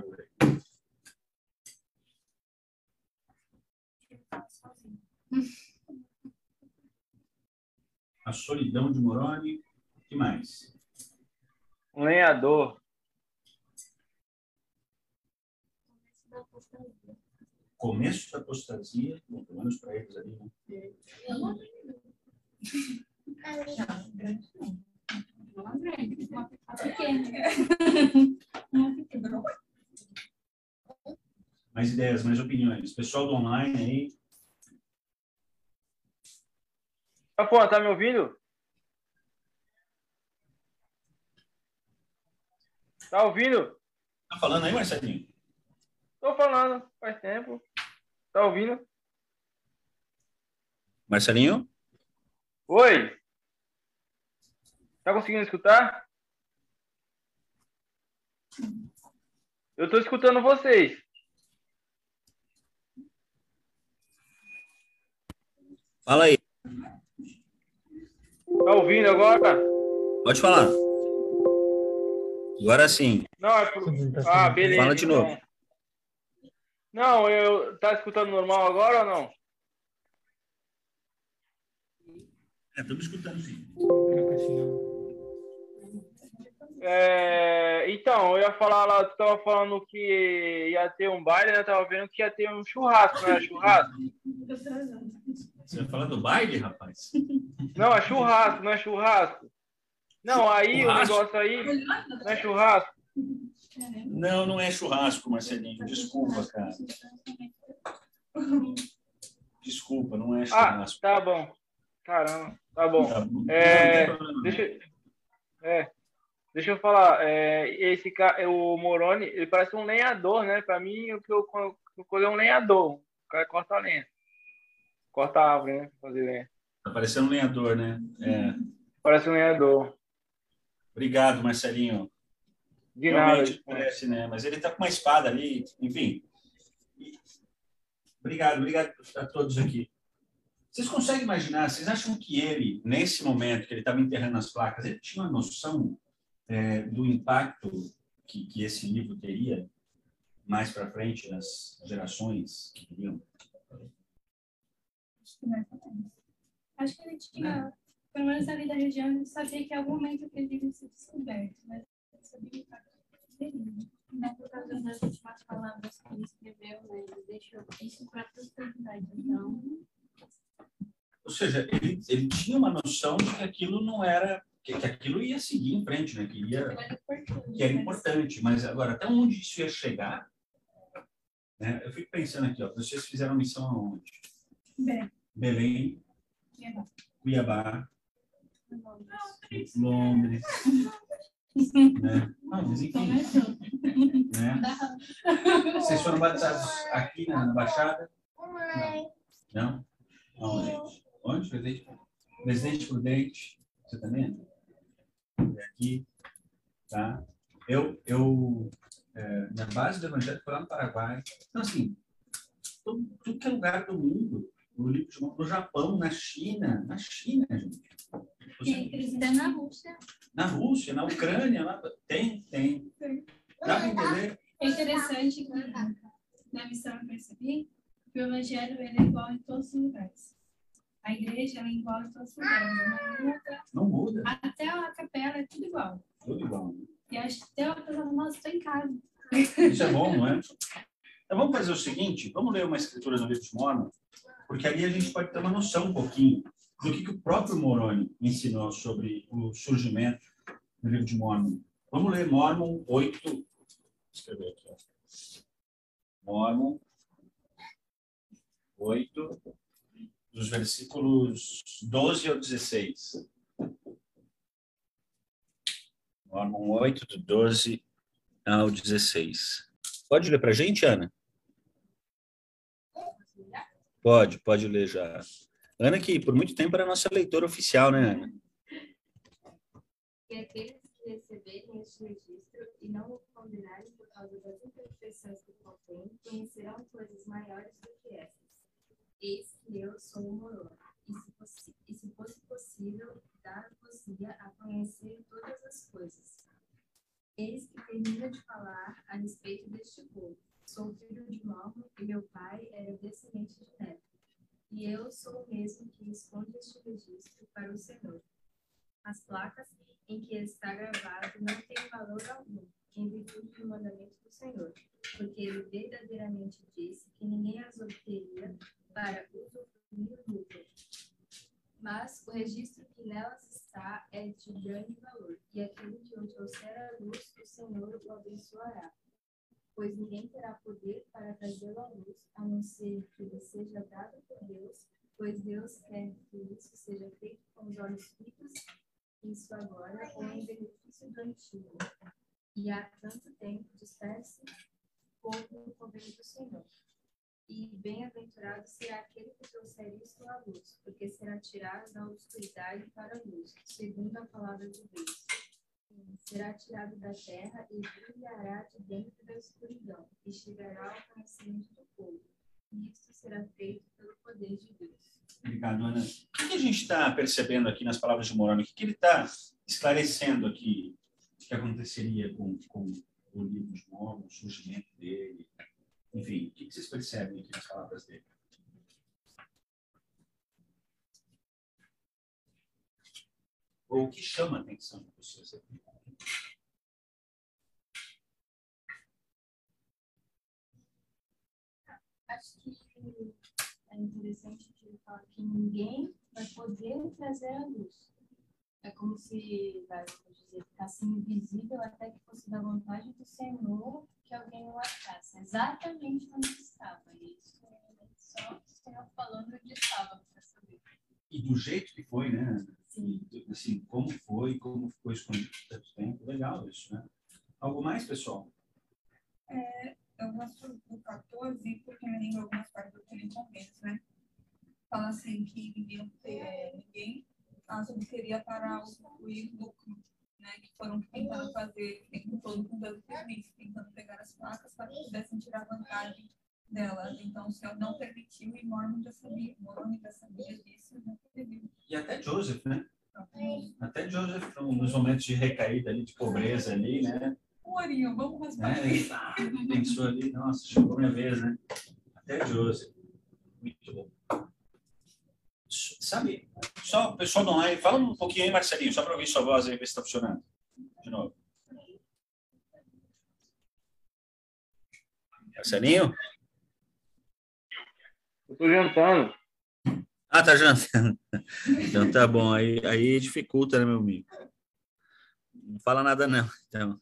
gravura. A solidão de Moroni. O que mais? Um lenhador. Começo da apostasia, bom, pelo menos para eles ali, né? Mais ideias, mais opiniões. Pessoal do online aí, Ah, pô, tá me ouvindo? Tá ouvindo? tá falando aí, Marcelinho? Tô falando, faz tempo. Tá ouvindo? Marcelinho? Oi? Tá conseguindo escutar? Eu tô escutando vocês. Fala aí. Tá ouvindo agora? Pode falar. Agora sim. Não, é por... Ah, beleza. Fala de então. novo. Não, eu tá escutando normal agora ou não? É, estamos escutando sim. É, então, eu ia falar lá, tu tava falando que ia ter um baile, né? Eu tava vendo que ia ter um churrasco, né? Churrasco. Você vai falar do baile, rapaz? Não, é churrasco, não é churrasco. Não, aí Churrasco? o negócio aí não é churrasco. Não, não é churrasco, Marcelinho. Desculpa, cara. Desculpa, não é Ah, churrasco. tá bom. Caramba, tá bom. Tá bom. É. Deixa, eu- é, deixa eu falar. É, esse cara, o Moroni, ele parece um lenhador, né? Pra mim, o que eu eu colho é um lenhador. O cara corta a lenha. Corta a árvore, né? Fazer lenha. Tá parecendo um lenhador, né? É. Parece um lenhador. Obrigado, Marcelinho. De nada. Realmente parece, né? Mas ele tá com uma espada ali, enfim. Obrigado, obrigado a todos aqui. Vocês conseguem imaginar, vocês acham que ele, nesse momento que ele estava enterrando as placas, ele tinha uma noção é, do impacto que, que esse livro teria mais para frente nas gerações que viriam? Acho que ele tinha, pelo menos ali da região, ele sabia que em algum momento ele iria ser descoberto, mas ele sabia que teria. Não é por causa das últimas palavras que ele escreveu, né? Ele deixou isso para a posteridade. Então, Ou seja, ele, ele tinha uma noção de que aquilo não era, que, que aquilo ia seguir em frente, né? Que, ia, Era importante. que era mas- importante. Mas agora, até onde isso ia chegar? Né? Eu fico pensando aqui, ó, vocês fizeram missão aonde? Bem, Belém, Cuiabá. Londres. Londres, né? Não, enfim, Começou. né? Vocês foram batizados aqui na, Baixada? Não? Onde? Onde? Presidente, Presidente Prudente. Você também? É aqui. Tá? Eu, eu é, minha base do Evangelho foi lá no Paraguai. Então, assim, tudo que é lugar do mundo, no, no Japão, na China, na China, gente. Você- até na Rússia, na Rússia, na Ucrânia, lá, tem, tem. Dá para entender? É interessante que na missão eu percebi que o evangelho ele é igual em todos os lugares. A igreja ela é igual em todos os lugares. Não muda. Não muda, Até a capela é tudo igual. tudo igual. E acho que até uma pessoa, nossa, estou em casa. Isso é bom, não é? Então vamos fazer o seguinte, vamos ler uma escritura no livro de Mormon, porque ali a gente pode ter uma noção um pouquinho do que, que o próprio Moroni ensinou sobre o surgimento do livro de Mormon. Vamos ler Mormon 8. Vou escrever aqui. Ó. Mormon 8, dos versículos 12 ao 16. Mormon 8, do 12 ao 16. Pode ler para a gente, Ana? Pode, pode ler já. Ana, que por muito tempo era nossa leitora oficial, né, Ana? que aqueles que receberem este registro e não o condenarem por causa das imperfeições que contém, conhecerão coisas maiores do que essas. Eis que eu sou o Moroni, e se, e se fosse possível, dar-vos-ia a conhecer todas as coisas. Eis que termina de falar a respeito deste povo. Sou filho de Malmo e meu pai era descendente de Neto. E eu sou o mesmo que responde este registro para o Senhor. As placas em que está gravado não têm valor algum, em virtude do mandamento do Senhor, porque ele verdadeiramente disse que ninguém as obteria para usufruir o lucro. Mas o registro que nelas está é de grande valor, e aquele que o trouxer à luz, o Senhor o abençoará. Pois ninguém terá poder para trazê-lo à luz, a não ser que lhe seja dado por Deus, pois Deus quer que isso seja feito com os olhos fitos, isso agora, ou em benefício do antigo. E há tanto tempo disperse como no poder do Senhor. E bem-aventurado será aquele que trouxer isto à luz, porque será tirado da obscuridade para a luz, segundo a palavra de Deus. Será tirado da terra e brilhará de dentro da escuridão, e chegará ao conhecimento do será feito pelo poder de Deus. Obrigado, Ana. O que a gente está percebendo aqui nas palavras de Moroni? O que ele está esclarecendo aqui? O que aconteceria com, com o livro de Mormon, o surgimento dele? Enfim, o que vocês percebem aqui nas palavras dele? Ou o que chama a atenção de vocês aqui? Acho que é interessante que ele fala que ninguém vai poder trazer a luz. É como se, vai dizer, ficasse invisível até que fosse da vontade do Senhor que alguém o achasse. Exatamente onde estava. E isso é só o Senhor falando onde estava para saber. E do jeito que foi, né? Sim. E, Assim, como foi, como ficou escondido por tanto tempo. Legal isso, né? Algo mais, pessoal? Eu gosto do 14 porque me lembra algumas partes do Clinton Mendes, né? Fala assim que ninguém, é, ninguém as obteria para usufruir lucro, né? Que foram tentando fazer o tempo todo com Deus serviço, tentando pegar as placas para que pudessem tirar vantagem delas. Então o Senhor não permitiu e Mormon já sabia, Mormon já sabia disso e. E até Joseph, né? Então, Até Joseph, nos momentos de recaída ali, de pobreza ali, né? Um orinho, vamos raspar. Ele ah, pensou ali, nossa, chegou minha vez, né? Até Joseph. Muito bom. Sabe, só o pessoal do online, fala um pouquinho aí, Marcelinho, só para ouvir sua voz aí, ver se está funcionando. De novo. Marcelinho? Eu tô jantando. Ah, tá jantando. Então tá bom, aí, aí dificulta, né, meu amigo? Não fala nada não. Então,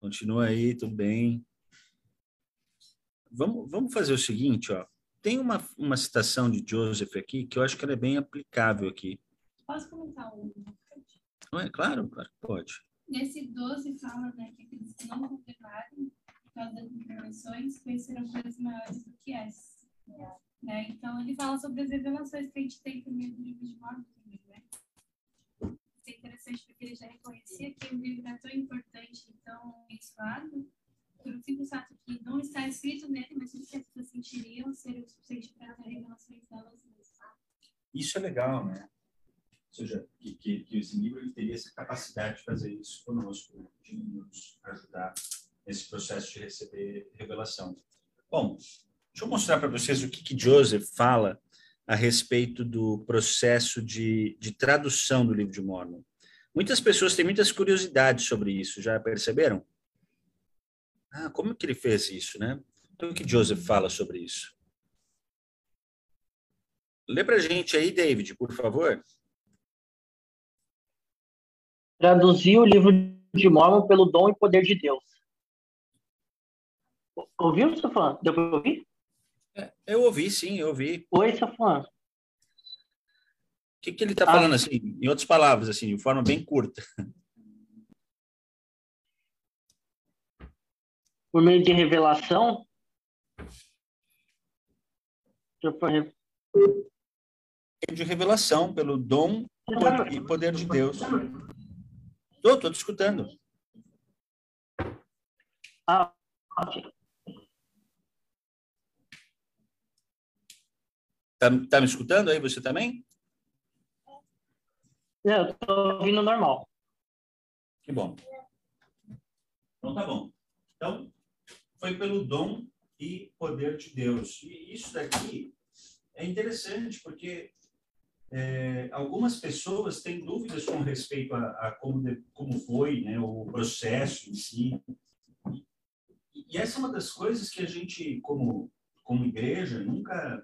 continua aí, tudo bem. Vamos, vamos fazer o seguinte, ó. Tem uma, uma citação de Joseph aqui que eu acho que ela é bem aplicável aqui. Posso comentar um? Não é claro, claro que pode. Nesse 12 fala né, que aqueles que não condenaram por causa das intervenções conheceram coisas maiores do que essas. Né? Então, ele fala sobre as revelações que a gente tem também no livro de? Isso é interessante porque ele já reconhecia que o livro era tão importante e tão abençoado pelo simples fato que não está escrito nele, mas tudo que as pessoas sentiriam seria o suficiente para as revelações delas mesmas. Isso é legal, né? Ou seja, que, que, que esse livro ele teria essa capacidade de fazer isso conosco, de nos ajudar nesse processo de receber revelação. Bom, deixa eu mostrar para vocês o que, que Joseph fala a respeito do processo de, de tradução do livro de Mormon. Muitas pessoas têm muitas curiosidades sobre isso, já perceberam? Ah, como que ele fez isso, né? Então, o que Joseph fala sobre isso? Lê para gente aí, David, por favor. Traduziu o livro de Mormon pelo dom e poder de Deus. Ouviu, Safã? Deu para ouvir? É, eu ouvi, sim, eu ouvi. Oi, Safã. O que, que ele está falando, assim, em outras palavras, assim, de forma bem curta? Por meio de revelação. De revelação, pelo dom e poder de Deus. Estou, estou te escutando. Ah, ok. Tá, tá me escutando aí, você também? Não, eu tô ouvindo normal. Que bom. Então tá bom. Então, foi pelo dom e poder de Deus. E isso daqui é interessante, porque é, algumas pessoas têm dúvidas com respeito a, a como, de, como foi né, o processo em si. E, e, essa é uma das coisas que a gente, como, como igreja, nunca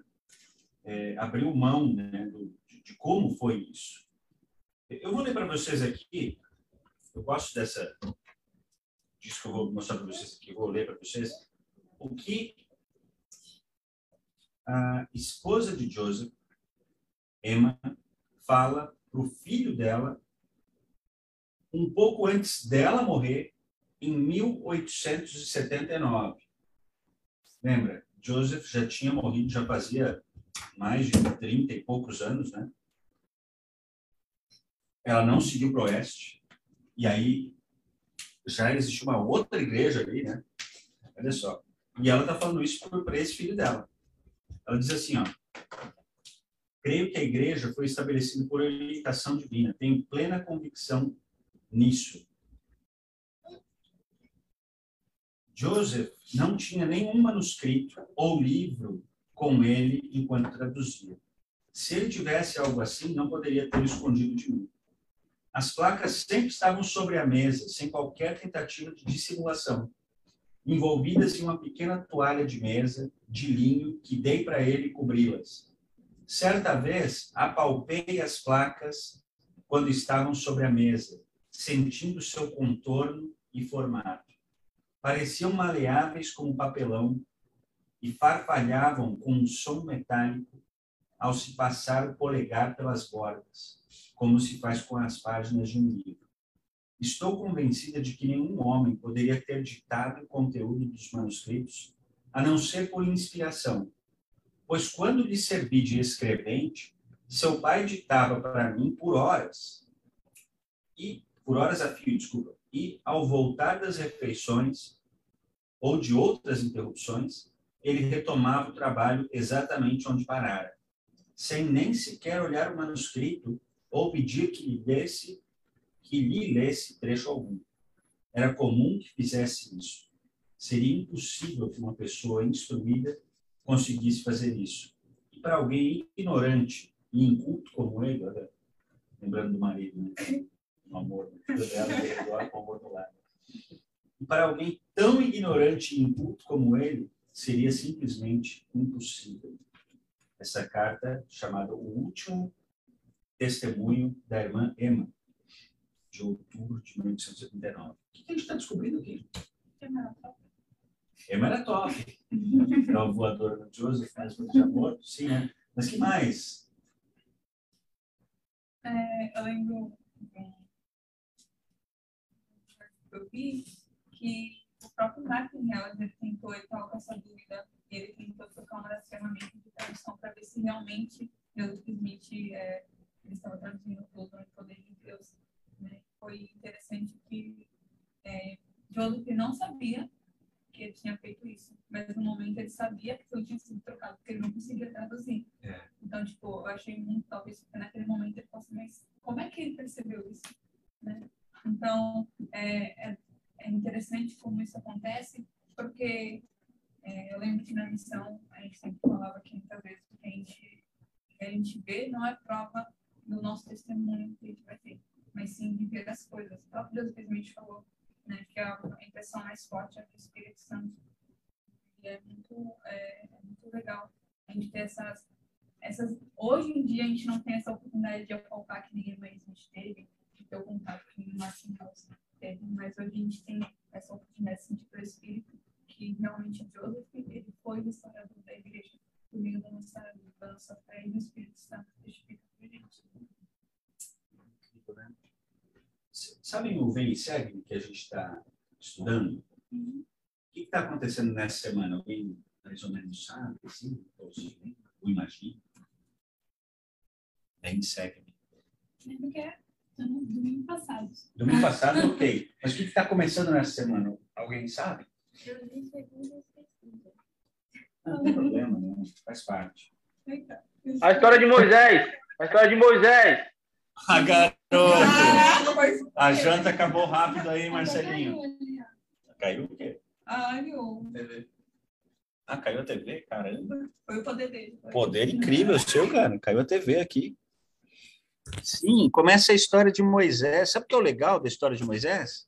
é, abriu mão né, do, de, de como foi isso. Eu vou ler para vocês aqui, eu gosto dessa, disso que eu vou mostrar para vocês aqui, vou ler para vocês, o que a esposa de Joseph, Emma, fala para o filho dela, um pouco antes dela morrer, em 1879. Lembra? Joseph já tinha morrido, já fazia mais de 30 e poucos anos, né? Ela não seguiu para o oeste. E aí já existia uma outra igreja ali, né? Olha só. E ela está falando isso para esse filho dela. Ela diz assim, ó. Creio que a igreja foi estabelecida por orientação divina. Tenho plena convicção nisso. Joseph não tinha nenhum manuscrito ou livro com ele enquanto traduzia. Se ele tivesse algo assim, não poderia ter escondido de mim. As placas sempre estavam sobre a mesa, sem qualquer tentativa de dissimulação, envolvidas em uma pequena toalha de mesa de linho que dei para ele cobri-las. Certa vez, apalpei as placas quando estavam sobre a mesa, sentindo seu contorno e formato. Pareciam maleáveis como papelão e farfalhavam com um som metálico ao se passar o polegar pelas bordas, como se faz com as páginas de um livro. Estou convencida de que nenhum homem poderia ter ditado o conteúdo dos manuscritos, a não ser por inspiração, pois quando lhe servi de escrevente, seu pai ditava para mim por horas, e por horas a fio, desculpa, e ao voltar das refeições ou de outras interrupções, ele retomava o trabalho exatamente onde parara, sem nem sequer olhar o manuscrito ou pedir que lhe desse, que lhe lesse trecho algum. Era comum que fizesse isso. Seria impossível que uma pessoa instruída conseguisse fazer isso. E para alguém ignorante e inculto como ele, olha, lembrando do marido, né? O amor, com o amor do lado. E para alguém tão ignorante e inculto como ele, seria simplesmente impossível. Essa carta, chamada O Último Testemunho da Irmã Emma, de outubro de 1879. O que a gente está descobrindo aqui? Emma era top. Era o voador do Joseph, mas já morto, sim, né? Mas que mais? É, eu lembro eu vi que próprio Martin Heller tentou, ele estava com essa dúvida, ele tentou trocar uma das ferramentas de tradução para ver se realmente Joseph Smith é, ele estava traduzindo tudo no poder de Deus. Né? Foi interessante que é, Joseph não sabia que ele tinha feito isso, mas no momento ele sabia que tudo tinha sido trocado, porque ele não conseguia traduzir. É. Então, tipo, eu achei muito isso, porque naquele momento ele assim, mas como é que ele percebeu isso? Né? Então, é, é é interessante como isso acontece, porque é, eu lembro que na missão a gente sempre falava que muitas vezes o que a gente, que a gente vê não é prova do nosso testemunho que a gente vai ter, mas sim de ver as coisas. O próprio Deus mesmo falou né, que a impressão mais forte é do Espírito Santo. E é muito, é, é muito legal a gente ter essas, essas. Hoje em dia a gente não tem essa oportunidade de apalpar que ninguém mais a gente teve, de ter o contato com o Martin House teve, mas hoje a gente tem essa oportunidade de sentir pelo Espírito que realmente Joseph ele foi restaurador da igreja por meio da nossa, da nossa fé e do Espírito Santo testifica por gente. Sabem o Vem e Segue que a gente está estudando? Uhum. O que está acontecendo nessa semana? Alguém mais ou menos sabe? Assim, ou se ou imagina? Vem e Segue. É Domingo passado. Domingo passado, ok. Mas o que está começando nessa semana? Alguém sabe? Eu vi segunda Não tem problema, não. Faz parte. A história de Moisés. A história de Moisés. Ah, garoto! A janta acabou rápido aí, Marcelinho. Caiu o quê? A. TV. Ah, caiu a TV? Caramba. Foi o poder dele. Poder incrível seu, cara. Caiu a TV aqui. Sim, começa a história de Moisés. Sabe o que é o legal da história de Moisés?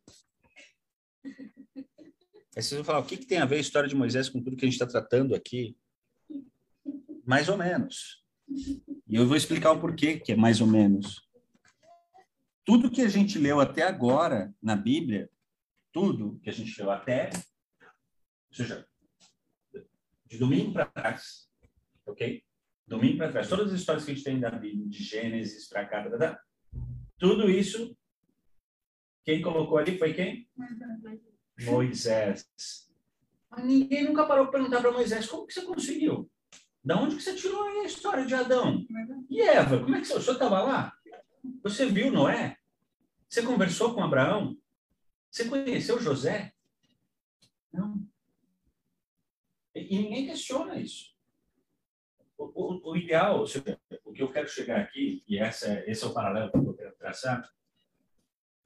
Aí vocês vão falar, o que, que tem a ver a história de Moisés com tudo que a gente está tratando aqui? Mais ou menos. E eu vou explicar o porquê que é mais ou menos. Tudo que a gente leu até agora na Bíblia, tudo que a gente leu até, ou seja, de domingo para trás, ok? Domingo para trás, todas as histórias que a gente tem da Bíblia, de Gênesis para cá, tá, tá, tudo isso, quem colocou ali foi quem? Moisés. Ninguém nunca parou para perguntar para Moisés, como que você conseguiu? Da onde que você tirou a história de Adão? E Eva, como é que você... O senhor estava lá? Você viu Noé? Você conversou com Abraão? Você conheceu José? Não. E ninguém questiona isso. O, o- o ideal, seja, o que eu quero chegar aqui, e essa, esse é o paralelo que eu quero traçar,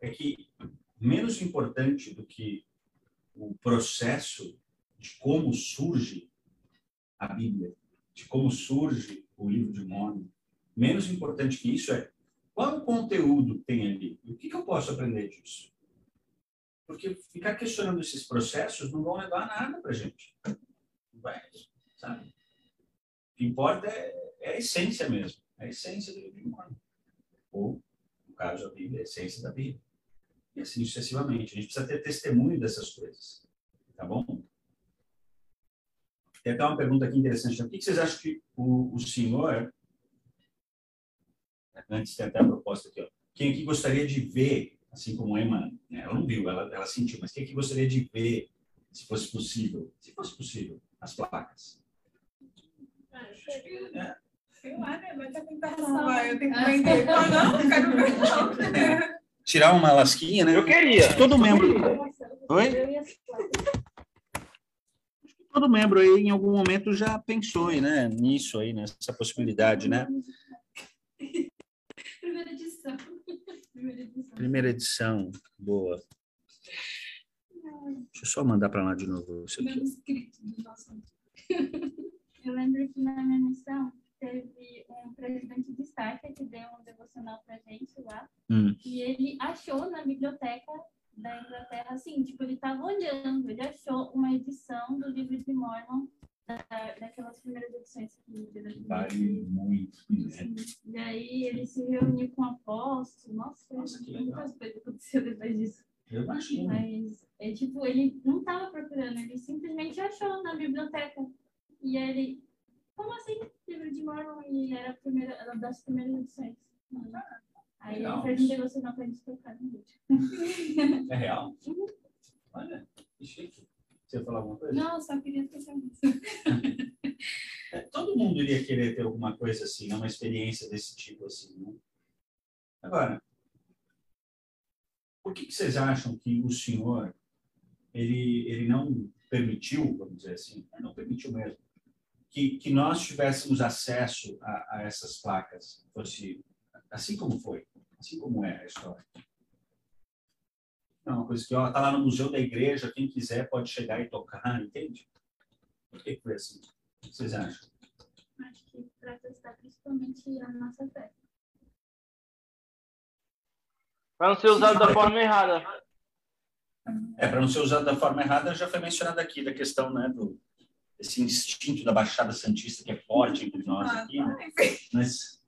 é que menos importante do que o processo de como surge a Bíblia, de como surge o livro de Mormon, menos importante que isso é qual o conteúdo tem ali? O que, que eu posso aprender disso? Porque ficar questionando esses processos não vão levar nada para gente. Não vai, sabe? Que importa é, é a essência mesmo. É a essência do livro de Mormon. Ou, no caso, a Bíblia, a essência da Bíblia. E assim sucessivamente. A gente precisa ter testemunho dessas coisas. Tá bom? Tem até uma pergunta aqui interessante. O que vocês acham que o, o senhor antes tem até a proposta aqui, ó. Quem aqui gostaria de ver, assim como Emma, né? ela não viu, ela, ela sentiu, mas quem aqui gostaria de ver, se fosse possível, se fosse possível, as placas? Sei lá, né? Vai ter tentação. Vai, eu tenho que vender. Não, não, quero ver não. tirar uma lasquinha, né? Eu queria. Todo membro, Oi? todo membro aí em algum momento já pensou aí, né, nisso aí, nessa possibilidade, né? Primeira edição. Primeira edição. Primeira edição, boa. Deixa eu só mandar para lá de novo isso aqui. Manuscrito do nosso. Eu lembro que na minha missão teve um presidente de Starter que deu um devocional pra gente lá. Hum. E ele achou na biblioteca da Inglaterra, assim, tipo, ele tava olhando, ele achou uma edição do livro de Mormon, da, daquelas primeiras edições que Vale muito, né? E aí ele se reuniu com o apóstolo, nossa, Nossa, que muitas coisas aconteceram depois disso. Eu imagino. Mas, é, tipo, ele não estava procurando, ele simplesmente achou na biblioteca. E aí ele, como assim, livro de Mormon? E era a primeira, era das primeiras edições. Aí Legal. ele fez um devocional pra gente tocar no vídeo. É real? Olha, que chique. Você ia falar alguma coisa? Não, só queria tocar isso. É, todo mundo iria querer ter alguma coisa assim, né? uma experiência desse tipo assim, né? Agora, por que, que vocês acham que o senhor ele, ele não permitiu, vamos dizer assim, não permitiu mesmo, que, que nós tivéssemos acesso a, a essas placas, fosse assim como foi, assim como é a história? É uma coisa que ó, tá lá no museu da igreja, quem quiser pode chegar e tocar, entende? Por que foi assim? O que vocês acham? Acho que para testar principalmente a nossa fé. Pra não ser usado da forma errada. É, para não ser usado da forma errada, já foi mencionado aqui da questão, né, do esse instinto da Baixada Santista que é forte entre nós Ah, aqui, né? vai. Mas,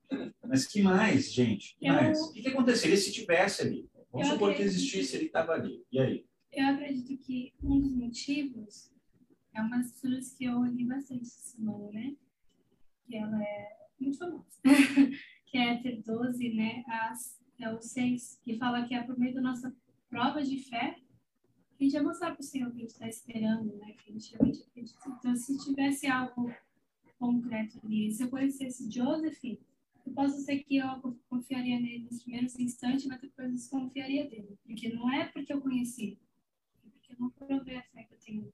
mas que mais, gente? Que mais? O que, que aconteceria se tivesse ali? Vamos Eu supor que existisse, ele estava ali. E aí? Eu acredito que um dos motivos é uma das coisas que eu li bastante essa semana, né? Que ela é muito famosa. que é ter 12, né? As, é o 6, que fala que é por meio da nossa prova de fé a gente vai mostrar para o Senhor o que a gente está esperando, né? Que a gente realmente acredita. Então, se tivesse algo concreto ali, se eu conhecesse Joseph, eu posso ser que eu confiaria nele nos primeiros instantes, mas depois desconfiaria dele. Porque não é porque eu conheci, é porque eu não provei a fé que eu tenho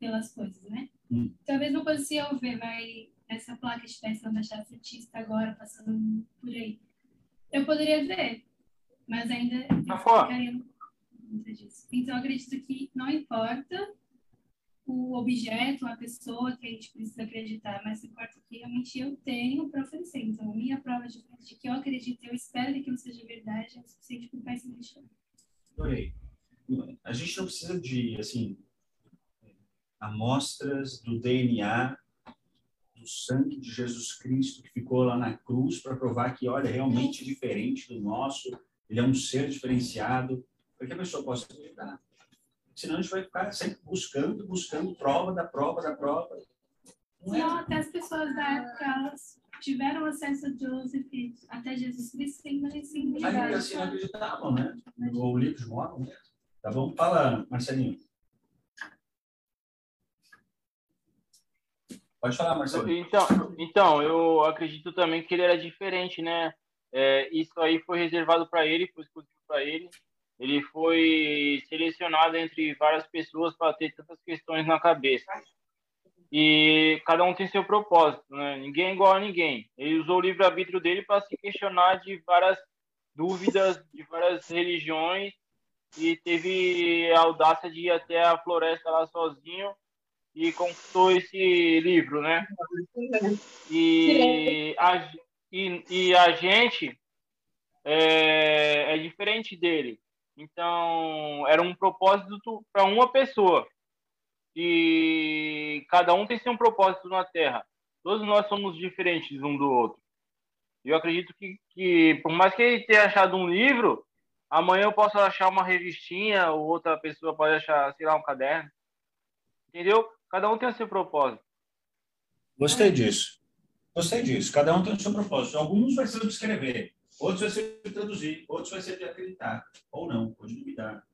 pelas coisas, né? Hum. Talvez se eu ver, vai, essa placa estivesse na Baixada Santista agora, passando por aí. Eu poderia ver, mas ainda eu fora. ficaria conta disso. Então, acredito que não importa objeto, a pessoa que a gente precisa acreditar, mas importa que realmente eu tenho para oferecer. Então, a minha prova de, de que eu acredito, eu espero que aquilo seja verdade, é o suficiente para o pai se deixar. Adorei. A gente não precisa de, assim, amostras do DNA do sangue de Jesus Cristo que ficou lá na cruz para provar que, olha, é realmente diferente do nosso, ele é um ser diferenciado, para que a pessoa possa acreditar. Senão a gente vai ficar sempre buscando, buscando prova da prova da prova. Não, é? até as pessoas da época, elas tiveram acesso a Joseph, até Jesus Cristo, ainda nem se Ainda assim não acreditavam, né? O livro de Mormon. Tá bom? Fala, Marcelinho. Pode falar, Marcelo. Então, então, eu acredito também que ele era diferente, né? É, isso aí foi reservado para ele, foi exclusivo para ele. Ele foi selecionado entre várias pessoas para ter tantas questões na cabeça. E cada um tem seu propósito, né? Ninguém é igual a ninguém. Ele usou o livre-arbítrio dele para se questionar de várias dúvidas, de várias religiões, e teve a audácia de ir até a floresta lá sozinho e conquistou esse livro, né? E a, e, e a gente é, é diferente dele. Então, era um propósito para uma pessoa. E cada um tem seu propósito na Terra. Todos nós somos diferentes um do outro. Eu acredito que, que por mais que ele tenha achado um livro, amanhã eu posso achar uma revistinha, ou outra pessoa pode achar, sei lá, um caderno. Entendeu? Cada um tem o seu propósito. Gostei disso. Gostei disso. Cada um tem o seu propósito. Alguns de escrever, outros vai ser de traduzir, outros vai ser de acreditar. Ou não, pode duvidar.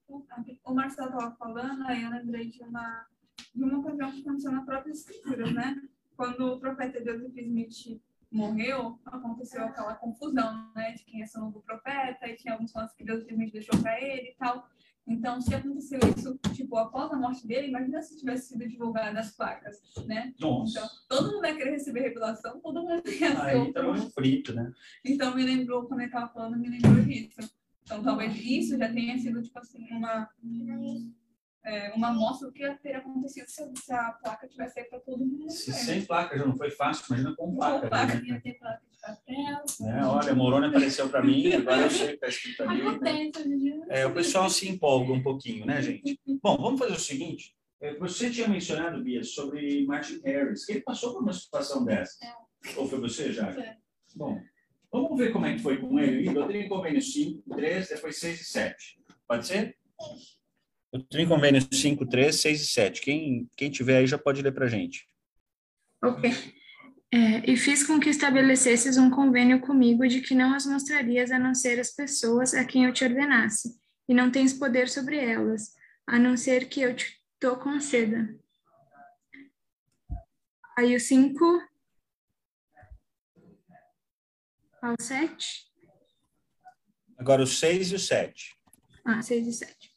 O Marcelo estava falando, aí eu lembrei de uma, de uma ocasião que aconteceu na própria escritura, né? Quando o profeta Joseph Smith morreu, aconteceu aquela confusão, né? De quem é seu novo profeta, e tinha alguns planos que Deus Smith deixou para ele e tal. Então, se aconteceu isso, tipo, após a morte dele, imagina se tivesse sido divulgado as placas, né? Nossa. Então, todo mundo ia querer receber revelação, todo mundo ia ser Aí tá um frito, né? Então, me lembrou, quando ele estava falando, me lembrou disso. Então, talvez isso já tenha sido, tipo assim, uma é, uma amostra do que ia ter acontecido se, se a placa tivesse aí para todo mundo. Se sem placa já não foi fácil, imagina com placa. Com placa. Né? Ia ter placa de papel. É, olha, Moroni apareceu para mim, agora eu sei que está escrito ali. Dia. É, o pessoal se empolga um pouquinho, né, gente? Bom, vamos fazer o seguinte. É, Você tinha mencionado, Bia, sobre Martin Harris, que ele passou por uma situação dessa. Ou foi você, já? É. Bom, vamos ver como é que foi com ele. Doutrina e Convênio 5, 3, depois 6 e 7. Pode ser? Doutrina e Convênio 5, 3, 6 e 7. Quem, quem tiver aí já pode ler para gente. Ok. É, e fiz com que estabelecesses um convênio comigo de que não as mostrarias a não ser as pessoas a quem eu te ordenasse, e não tens poder sobre elas, a não ser que eu te to conceda. Aí o 5 ao 7. Agora o 6 e o 7. Ah, 6 e 7.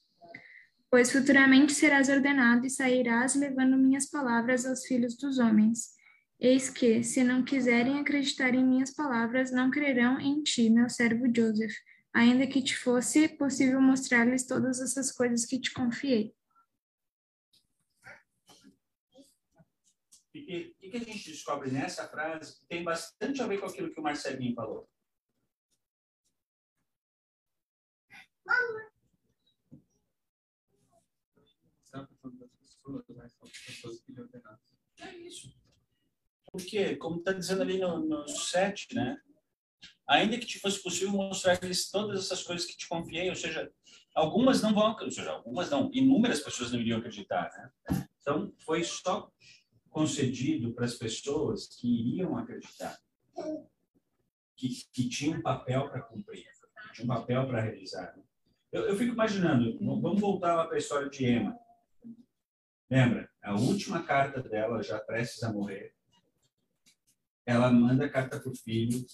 Pois futuramente serás ordenado e sairás levando minhas palavras aos filhos dos homens. Eis que, se não quiserem acreditar em minhas palavras, não crerão em ti, meu servo Joseph, ainda que te fosse possível mostrar-lhes todas essas coisas que te confiei. O que, que, a gente descobre nessa frase que tem bastante a ver com aquilo que o Marcelinho falou? Estava falando das pessoas, mas são pessoas que lhe ordenaram. É isso. Porque, como está dizendo ali no, no 7, né? Ainda que te fosse possível mostrar-lhes todas essas coisas que te confiei, ou seja, algumas não vão, ou seja, algumas não, inúmeras pessoas não iriam acreditar, né? Então, foi só concedido para as pessoas que iriam acreditar, que, que tinham um papel para cumprir, que tinham um papel para realizar. né? Eu, eu fico imaginando, vamos voltar lá para a história de Emma. Lembra? A última carta dela, já prestes a morrer, ela manda a carta para o filho,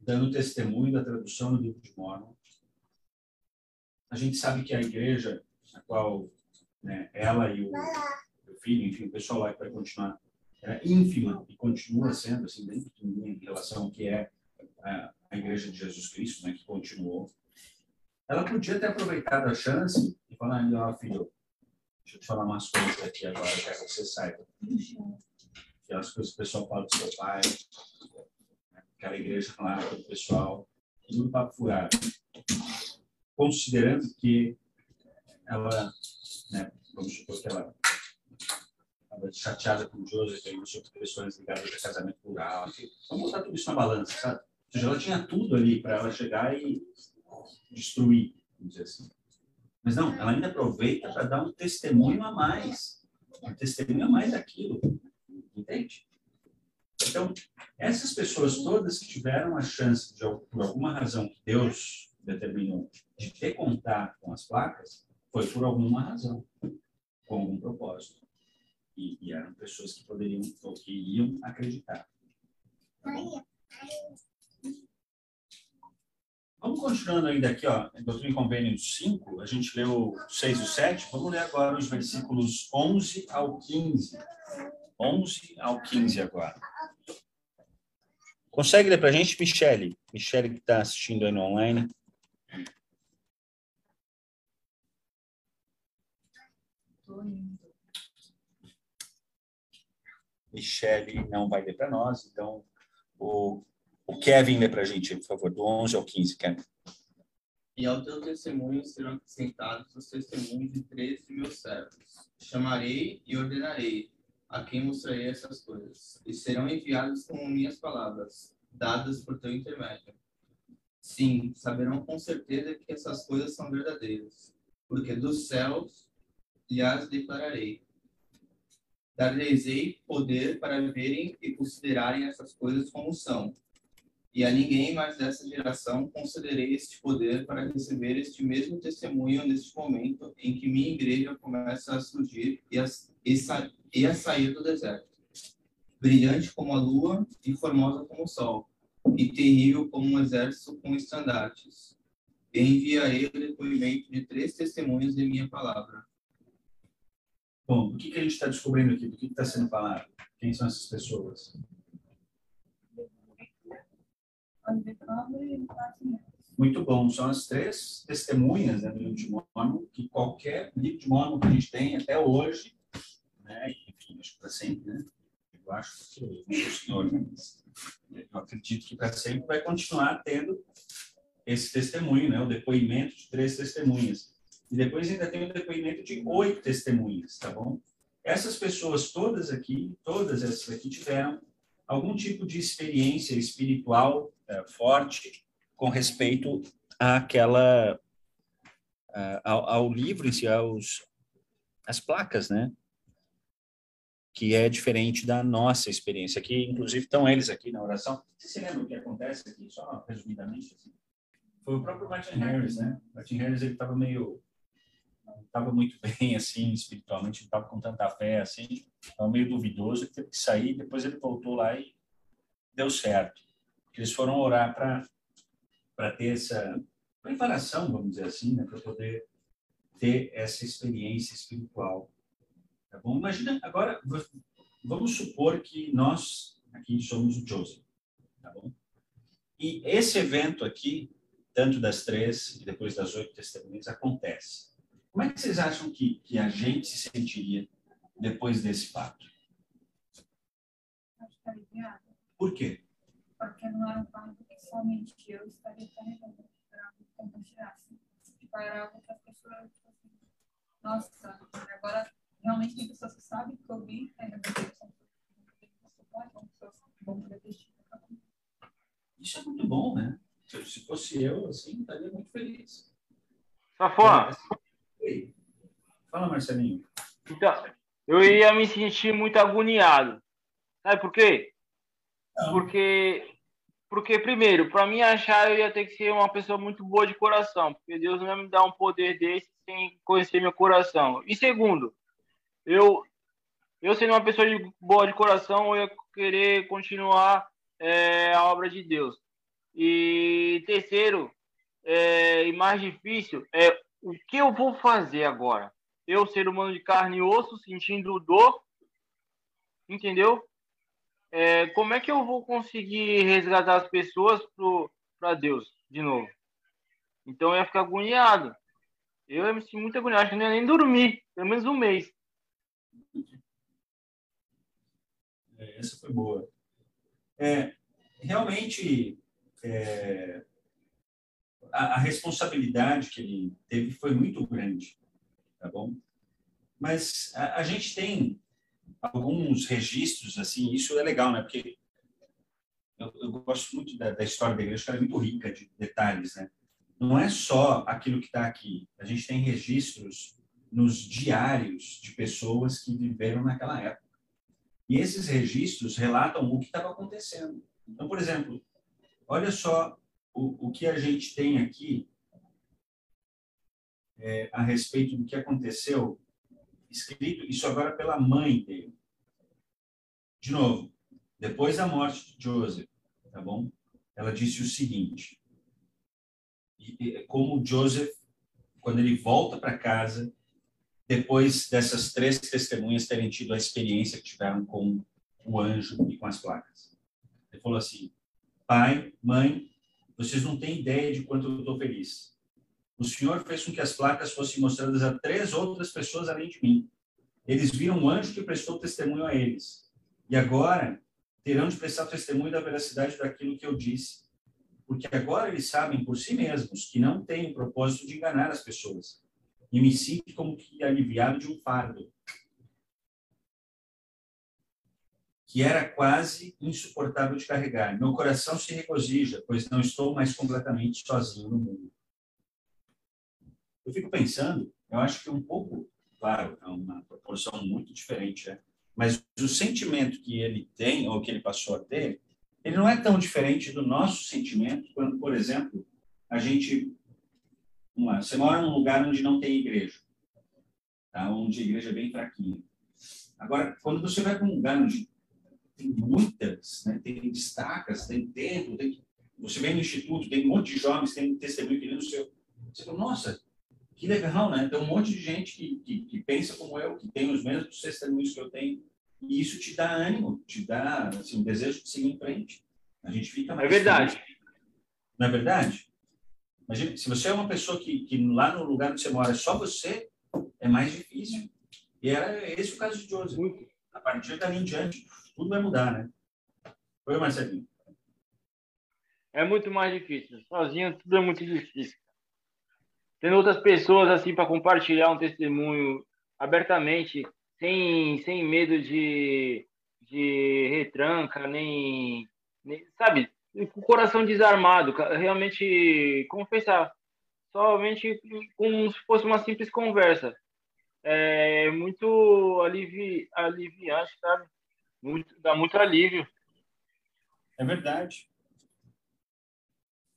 dando testemunho da tradução do livro de Mormon. A gente sabe que a igreja, a qual né, ela e o, o filho, enfim, o pessoal lá que vai continuar, era ínfima e continua sendo assim, bem pequenininha em relação ao que é a, a igreja de Jesus Cristo, né, que continuou. Ela podia ter aproveitado a chance e falar, ó, filho, Deixa eu te falar umas coisas aqui agora, quero que você saiba. Aquelas coisas que o pessoal fala do seu pai, aquela igreja lá, aquele pessoal, tudo papo furado. Considerando que ela, né, vamos supor que ela estava chateada com o Joseph, aí sobre questões ligadas a casamento rural, assim. vamos botar tudo isso na balança, sabe? Ou seja, ela tinha tudo ali para ela chegar e destruir, vamos dizer assim. Mas não, ela ainda aproveita para dar um testemunho a mais. Um testemunho a mais daquilo. Entende? Então, essas pessoas todas que tiveram a chance, de, por alguma razão que Deus determinou, de ter contato com as placas, foi por alguma razão, com algum propósito. E, e eram pessoas que poderiam, ou que iriam acreditar. Tá Vamos continuando ainda aqui, ó, Doutrina e Convênio 5, a gente leu 6 e 7, vamos ler agora os versículos 11 ao 15. 11 ao 15 agora. Consegue ler para a gente, Michele? Michele que está assistindo aí no online. Michele não vai ler para nós, então o o Kevin lê para a gente, por favor, do 11 ao 15, Kevin. E ao teu testemunho serão acrescentados os testemunhos de três de meus servos. Chamarei e ordenarei a quem mostrarei essas coisas, e serão enviados como minhas palavras, dadas por teu intermédio. Sim, saberão com certeza que essas coisas são verdadeiras, porque dos céus lhes declararei. Dar-lhes-ei poder para verem e considerarem essas coisas como são, e a ninguém mais dessa geração concederei este poder para receber este mesmo testemunho neste momento em que minha igreja começa a surgir e a, e, sa, e a sair do deserto. Brilhante como a lua e formosa como o sol, e terrível como um exército com estandartes. Enviarei o depoimento de três testemunhas de minha palavra. Bom, o que, que a gente está descobrindo aqui? Do que está sendo falado? Quem são essas pessoas? Muito bom. São as três testemunhas né, do livro de Mormon, que qualquer livro de Mormon que a gente tem até hoje, né, enfim, acho que para sempre, né? Eu acho que o senhor, eu acredito que para sempre vai continuar tendo esse testemunho, né, o depoimento de três testemunhas. E depois ainda tem o depoimento de oito testemunhas, tá bom? Essas pessoas todas aqui, todas essas aqui tiveram algum tipo de experiência espiritual é, forte com respeito àquela ao, ao, livro em si, aos as placas, né? Que é diferente da nossa experiência. Aqui, inclusive, estão eles aqui na oração. Você se lembra o que acontece aqui, só resumidamente? Assim? Foi o próprio Martin Harris, né? Martin Harris ele estava meio não estava muito bem assim espiritualmente, não estava com tanta fé assim, estava meio duvidoso, teve que sair, depois ele voltou lá e deu certo. Eles foram orar para para ter essa preparação, vamos dizer assim, né, para poder ter essa experiência espiritual. Tá bom? Imagina agora, vamos supor que nós aqui somos o Joseph, tá bom? E esse evento aqui, tanto das três e depois das oito testemunhas, acontece. Como é que vocês acham que, que a gente se sentiria depois desse fato? Por quê? Porque não era um fato que somente eu estaria carregando para compartilhar. Tipo, era algo que as pessoas, tipo assim, nossa, agora realmente tem pessoas que sabem que eu vi, ainda bem que são pessoas que vão poder Isso é muito bom, né? Se fosse eu, assim, estaria muito feliz. Safó, Fala, Marcelinho. Então, eu ia me sentir muito agoniado. Sabe por quê? Não. Porque, porque primeiro, para mim achar, eu ia ter que ser uma pessoa muito boa de coração, porque Deus não ia me dar um poder desse sem conhecer meu coração. E segundo, eu, eu sendo uma pessoa de, boa de coração, eu ia querer continuar é, a obra de Deus. E terceiro, é, e mais difícil, é o que eu vou fazer agora? Eu, ser humano de carne e osso, sentindo dor, entendeu? É, como é que eu vou conseguir resgatar as pessoas para Deus de novo? Então eu ia ficar agoniado. Eu ia me sentir muito agoniado, acho que não ia nem dormir. pelo menos um mês. É, essa foi boa. É, realmente, é, a, a, responsabilidade que ele teve foi muito grande, tá bom? Mas a, a, gente tem alguns registros, assim, isso é legal, né? Porque eu, eu gosto muito da, da, história da igreja, ela é muito rica de detalhes, né? Não é só aquilo que está aqui. A gente tem registros nos diários de pessoas que viveram naquela época. E esses registros relatam o que estava acontecendo. Então, por exemplo, olha só o, o que a gente tem aqui é, a respeito do que aconteceu, escrito isso agora pela mãe dele. De novo, depois da morte de Joseph, tá bom? Ela disse o seguinte: como Joseph, quando ele volta para casa, depois dessas três testemunhas terem tido a experiência que tiveram com o anjo e com as placas. Ele falou assim: Pai, mãe, vocês não têm ideia de quanto eu estou feliz. O Senhor fez com que as placas fossem mostradas a três outras pessoas além de mim. Eles viram um anjo que prestou testemunho a eles. E agora terão de prestar testemunho da veracidade daquilo que eu disse. Porque agora eles sabem por si mesmos que não têm o propósito de enganar as pessoas. E me sinto como que aliviado de um fardo. que era quase insuportável de carregar. Meu coração se regozija, pois não estou mais completamente sozinho no mundo. Eu fico pensando, eu acho que um pouco, claro, é uma proporção muito diferente, né? mas o sentimento que ele tem, ou que ele passou a ter, ele não é tão diferente do nosso sentimento quando, por exemplo, a gente. Você mora num lugar onde não tem igreja, tá? onde a igreja é bem fraquinha. Agora, quando você vai para um lugar onde tem muitas, né? tem destacas, tem templo, tem... você vem no instituto, tem um monte de jovens, tem testemunho que no seu. Você fala, nossa, que legal, né? Tem um monte de gente que, que, que, pensa como eu, que tem os mesmos testemunhos que eu tenho, e isso te dá ânimo, te dá assim, um desejo de seguir em frente. A gente fica mais. É verdade. Feliz. Não é verdade? Imagina, se você é uma pessoa que, que lá no lugar onde você mora é só você, é mais difícil. E era esse o caso de Joseph. A partir dali em diante, tudo vai mudar, né? Oi, Marcelinho. É muito mais difícil. Sozinho tudo é muito difícil. Tendo outras pessoas assim para compartilhar um testemunho abertamente, sem, sem medo de, de retranca, nem, nem sabe, com o coração desarmado, realmente confessar, somente como se fosse uma simples conversa. É muito alivi, aliviante, sabe? Muito, dá muito alívio. É verdade.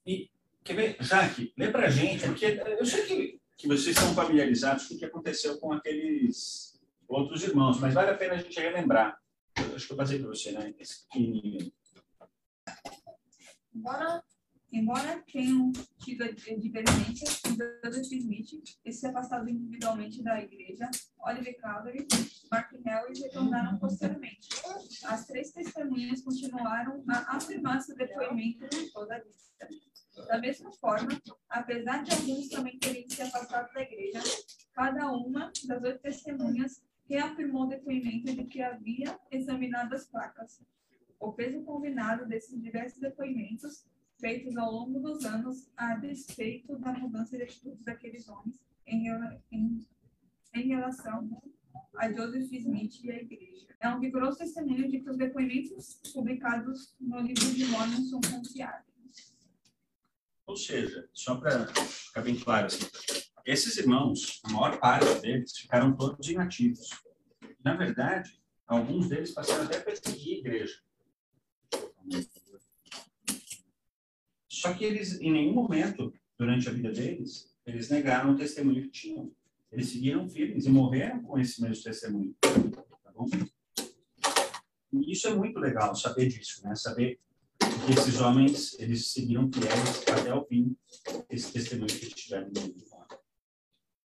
E, quer ver, Jaque, lê pra gente, porque eu sei que, que vocês estão familiarizados com o que aconteceu com aqueles outros irmãos, mas vale a pena a gente relembrar. Eu, acho que eu passei para você, né? Esse pequenininho. Bora Embora tenham tido divergências, Joseph Smith e se afastado individualmente da igreja, Oliver Cowdery, Mark Harris retornaram posteriormente. As três testemunhas continuaram a afirmar seu depoimento com toda a vista. Da mesma forma, apesar de alguns também terem se afastado da igreja, cada uma das oito testemunhas reafirmou o depoimento de que havia examinado as placas. O peso combinado desses diversos depoimentos feitos ao longo dos anos a despeito da mudança de atitudes daqueles homens em, em, em relação a Joseph Smith e a igreja. É um vigoroso testemunho de que os depoimentos publicados no livro de Mormon são confiáveis. Ou seja, só para ficar bem claro, assim, esses irmãos, a maior parte deles ficaram todos inativos. Na verdade, alguns deles passaram até a perseguir a igreja. Só que eles, em nenhum momento, durante a vida deles, eles negaram o testemunho que tinham. Eles seguiram firmes e morreram com esse mesmo testemunho. Tá bom? E isso é muito legal, saber disso, né? Saber que esses homens, eles seguiram fiéis até o fim esse testemunho que eles tiveram no livro.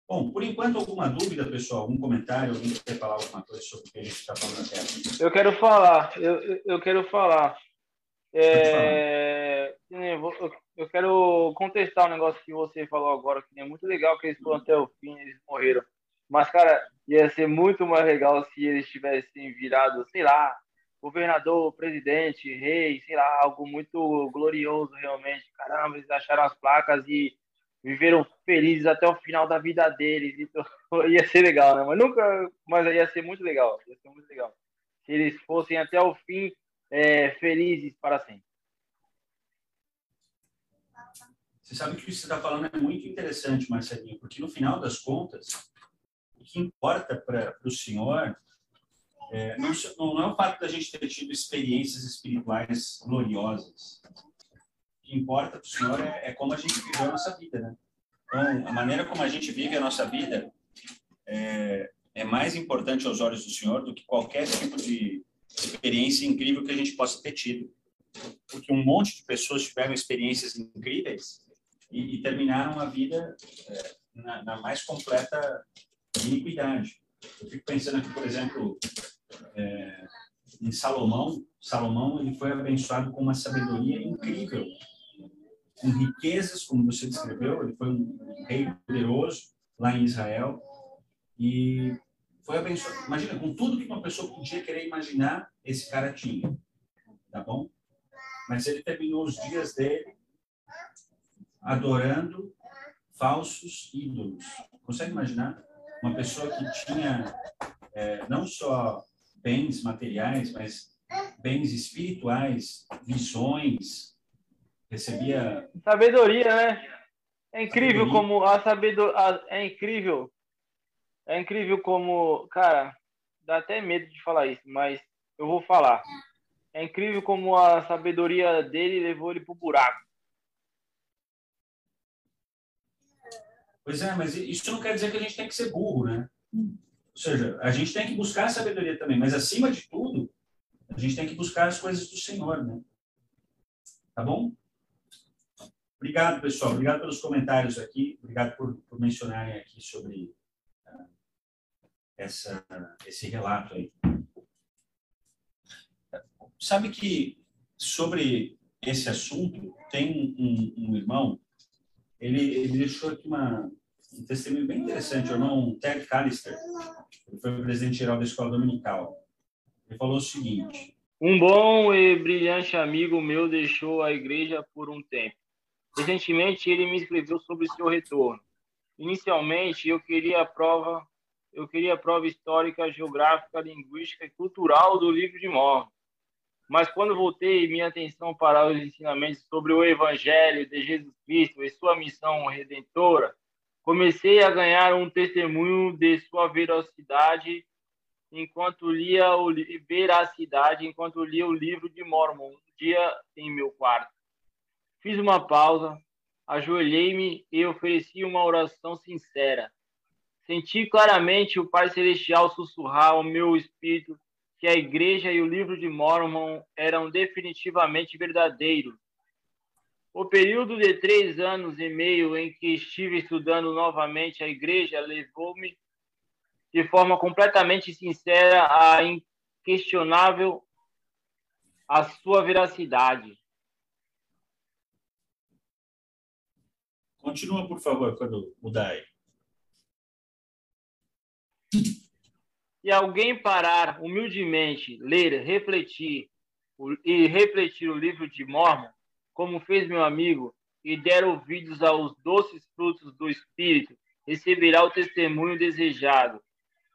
Bom, por enquanto, alguma dúvida, pessoal? Algum comentário? Alguém quer falar alguma coisa sobre o que a gente está falando até aqui? Eu quero falar, eu, eu quero falar. É, eu quero contestar um negócio que você falou agora, que é muito legal que eles foram até o fim, eles morreram. Mas, cara, ia ser muito mais legal se eles tivessem virado, sei lá, governador, presidente, rei, sei lá, algo muito glorioso realmente. Caramba, eles acharam as placas e viveram felizes até o final da vida deles. Então, ia ser legal, né? Mas nunca, mas ia ser muito legal. Ia ser muito legal. Se eles fossem até o fim é, felizes para sempre. Você sabe que o que você está falando é muito interessante, Marcelinho, porque no final das contas, o que importa para o senhor é, não, não, é o fato da gente ter tido experiências espirituais gloriosas. O que importa para o senhor é, é, como a gente viveu a nossa vida, né? Então, a maneira como a gente vive a nossa vida é, é mais importante aos olhos do senhor do que qualquer tipo de experiência incrível que a gente possa ter tido. Porque um monte de pessoas tiveram experiências incríveis e, e terminaram a vida é, na, na, mais completa iniquidade. Eu fico pensando aqui, por exemplo, é, em Salomão. Salomão ele foi abençoado com uma sabedoria incrível, com riquezas, como você descreveu. Ele foi um rei poderoso lá em Israel e foi abençoado. Imagina, com tudo que uma pessoa podia querer imaginar, esse cara tinha. Tá bom? Mas ele terminou os dias dele adorando falsos ídolos. Consegue imaginar? Uma pessoa que tinha é, não só bens materiais, mas bens espirituais, visões, recebia sabedoria, né? É incrível sabedoria. como a sabedoria é incrível. É incrível como, cara, dá até medo de falar isso, mas eu vou falar. É incrível como a sabedoria dele levou ele pro buraco. Pois é, mas isso não quer dizer que a gente tem que ser burro, né? Ou seja, a gente tem que buscar a sabedoria também, mas acima de tudo, a gente tem que buscar as coisas do Senhor, né? Tá bom? Obrigado, pessoal. Obrigado pelos comentários aqui. Obrigado por, por mencionarem aqui sobre uh, essa, esse relato aí. Sabe que sobre esse assunto tem um, um irmão ele, ele deixou aqui uma, um testemunho bem interessante, o irmão Ted Callister, ele foi o presidente geral da escola dominical. Ele falou o seguinte: Um bom e brilhante amigo meu deixou a igreja por um tempo. Recentemente, ele me escreveu sobre seu retorno. Inicialmente, eu queria a prova, eu queria a prova histórica, geográfica, linguística e cultural do livro de Mormon. Mas quando voltei minha atenção para os ensinamentos sobre o Evangelho de Jesus Cristo e sua missão redentora, comecei a ganhar um testemunho de sua veracidade enquanto lia o veracidade enquanto lia o livro de Mormon um dia em meu quarto. Fiz uma pausa, ajoelhei-me e ofereci uma oração sincera. Senti claramente o Pai Celestial sussurrar ao meu espírito que a igreja e o livro de Mormon eram definitivamente verdadeiros. O período de três anos e meio em que estive estudando novamente a igreja levou-me de forma completamente sincera a inquestionável a sua veracidade. Continua, por favor, quando mudar aí. Se alguém parar humildemente, ler, refletir e refletir o livro de Mormon, como fez meu amigo, e der ouvidos aos doces frutos do Espírito, receberá o testemunho desejado.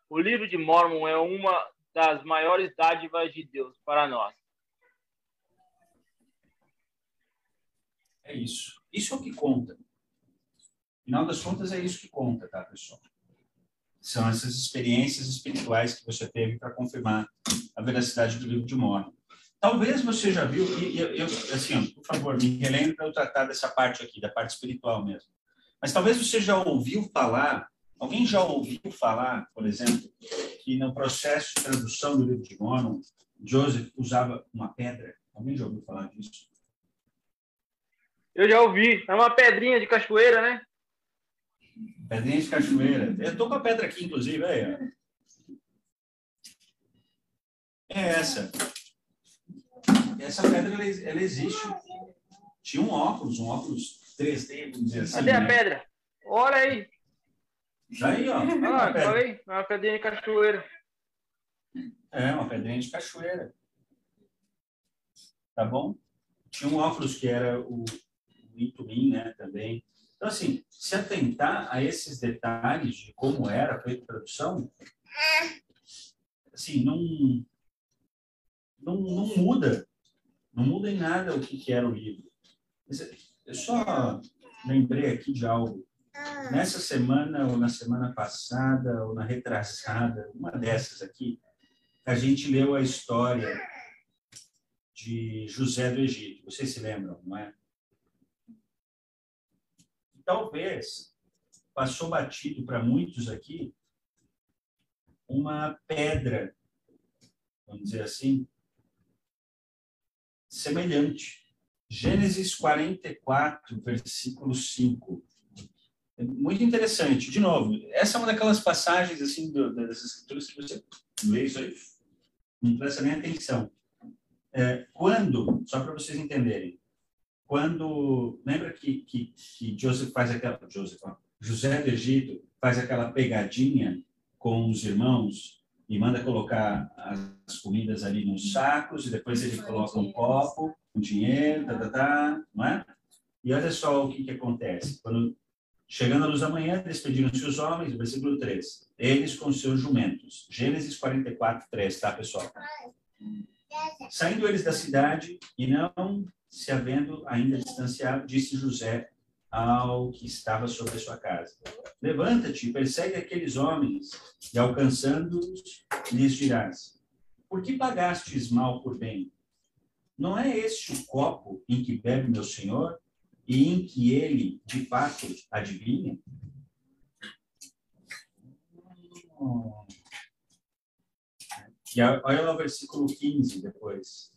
O livro de Mormon é uma das maiores dádivas de Deus para nós. É isso. Isso é o que conta. Final das contas, é isso que conta, tá, pessoal? São essas experiências espirituais que você teve para confirmar a veracidade do livro de Mormon. Talvez você já viu, e eu, assim, por favor, me relembre para eu tratar dessa parte aqui, da parte espiritual mesmo. Mas talvez você já ouviu falar, alguém já ouviu falar, por exemplo, que no processo de tradução do livro de Mormon, Joseph usava uma pedra. Alguém já ouviu falar disso? Eu já ouvi. É uma pedrinha de cachoeira, né? Pedrinha de cachoeira. Eu tô com a pedra aqui, inclusive, aí, ó. É essa. Essa pedra, ela, ela, existe. Tinha um óculos, um óculos 3D, vamos dizer assim. Cadê né? a pedra? Olha aí. Ó. Ah, uma eu pedra. falei, uma pedrinha de cachoeira. É, uma pedrinha de cachoeira. Tá bom? Tinha um óculos que era o, o Intumin, né, também. Então, assim, se atentar a esses detalhes de como era feita a tradução, assim, não, não, não muda. Não muda em nada o que, que era o livro. Mas Eu só lembrei aqui de algo. Nessa semana, ou na semana passada, ou na retrasada, uma dessas aqui, a gente leu a história de José do Egito. Vocês se lembram, não é? Talvez passou batido para muitos aqui uma pedra, vamos dizer assim, semelhante. Gênesis 44, versículo 5. É muito interessante. De novo, essa é uma daquelas passagens assim das escrituras que você lê isso aí, não presta nem atenção. É, quando, só para vocês entenderem, quando lembra que, que, que Joseph faz aquela Joseph, José do Egito faz aquela pegadinha com os irmãos e manda colocar as comidas ali nos sacos e depois ele coloca um copo com dinheiro, tá, tá, tá, não é? E olha só o que, que acontece. Quando chegando a luz da manhã, despediram-se os homens, versículo 3. Eles com seus jumentos. Gênesis 44, 3, tá, pessoal? Saindo eles da cidade e não se havendo ainda distanciado, disse José ao que estava sobre a sua casa: Levanta-te persegue aqueles homens, e alcançando-os, lhes dirás: Por que pagastes mal por bem? Não é este o copo em que bebe meu senhor e em que ele, de fato, adivinha? E olha lá o versículo 15 depois.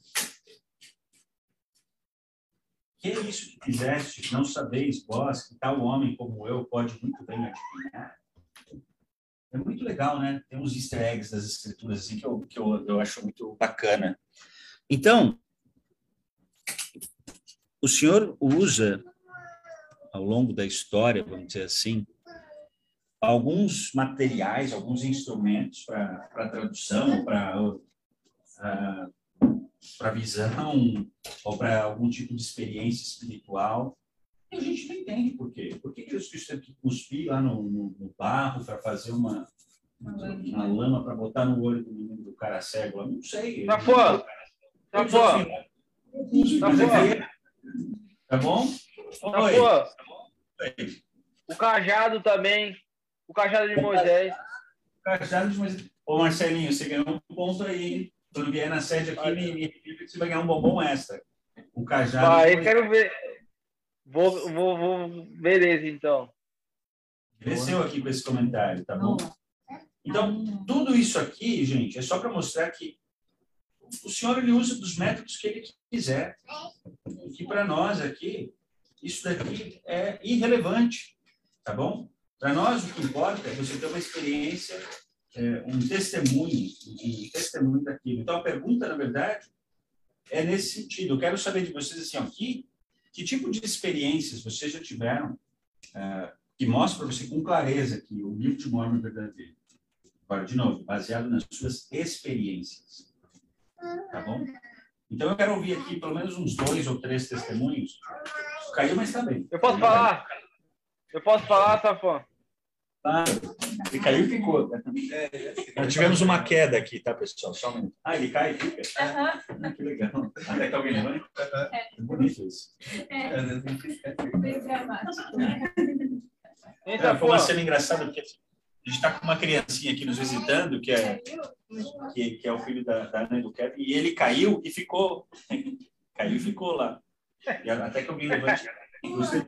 Que é isso que fizeste? Não sabeis vós que tal homem como eu pode muito bem adivinhar? É muito legal, né? Tem uns easter eggs das escrituras assim, que, eu, que eu, eu acho muito bacana. Então, o Senhor usa, ao longo da história, vamos dizer assim, alguns materiais, alguns instrumentos para tradução, para para visão ou para algum tipo de experiência espiritual. E a gente não entende por quê. Por que Jesus Cristo teve que cuspir lá no, no, no barro para fazer uma, uma lama para botar no olho do menino do cara cego? Eu não sei. Tá fora. Tá Eu fora. sou assim, Tá mas é fora. Tá bom? Tá Oi. fora. O cajado também. O cajado de Moisés. Cajado de Moisés. Ô, Marcelinho, você ganhou um ponto aí, hein? Quando vier na sede aqui, me, me você vai ganhar um bombom extra. Um cajado. De eu quero ver. Vou, vou, vou. Beleza, então. Cresceu aqui com esse comentário, tá bom? Então, tudo isso aqui, gente, é só para mostrar que o senhor ele usa dos métodos que ele quiser. E que para nós aqui, isso daqui é irrelevante, tá bom? Para nós, o que importa é você ter uma experiência, é, um testemunho, um testemunho daquilo. Então, a pergunta, na verdade, é nesse sentido. Eu quero saber de vocês, assim, ó, que, tipo de experiências vocês já tiveram é, que mostra para você com clareza que o livro de Mormon é verdadeiro. Agora, de novo, baseado nas suas experiências. Tá bom? Então, eu quero ouvir aqui pelo menos uns dois ou três testemunhos. Caiu, mas está bem. Eu posso falar? Eu posso falar, Safã? Tá. Ele caiu e ficou. tá? Nós tivemos uma queda aqui, tá, pessoal? Só um minuto. Ah, ele cai e fica. Ah, que legal. Até que alguém levanta. É bonito isso. É, meio dramático. Hein, É, foi uma cena engraçada, porque a gente está com uma criancinha aqui nos visitando, que é, que, que é o filho da, da Ana e do Kevin, e ele caiu e ficou. caiu e ficou lá. E até que alguém levante. Você...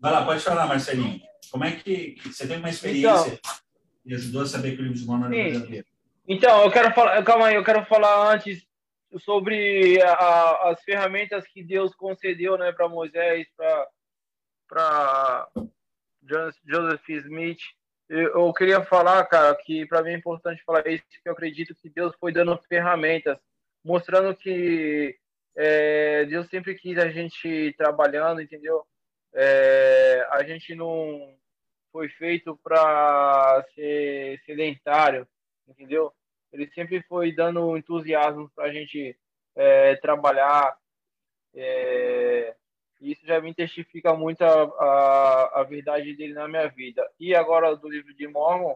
Vai lá, pode falar, Marcelinho. Como é que, você tem uma experiência que ajudou a saber que o livro de Mormon é Sim. verdadeiro? Então, eu quero falar, calma aí, eu quero falar antes sobre a- as ferramentas que Deus concedeu, né, para Moisés, para para Joseph Smith. Eu, eu queria falar, cara, que para mim é importante falar isso, que eu acredito que Deus foi dando ferramentas, mostrando que é, Deus sempre quis a gente trabalhando, entendeu? É, a gente não foi feito para ser sedentário, entendeu? Ele sempre foi dando entusiasmo para a gente é, trabalhar. É, isso já me testifica muito a, a, a, verdade dele na minha vida. E agora do livro de Mormon,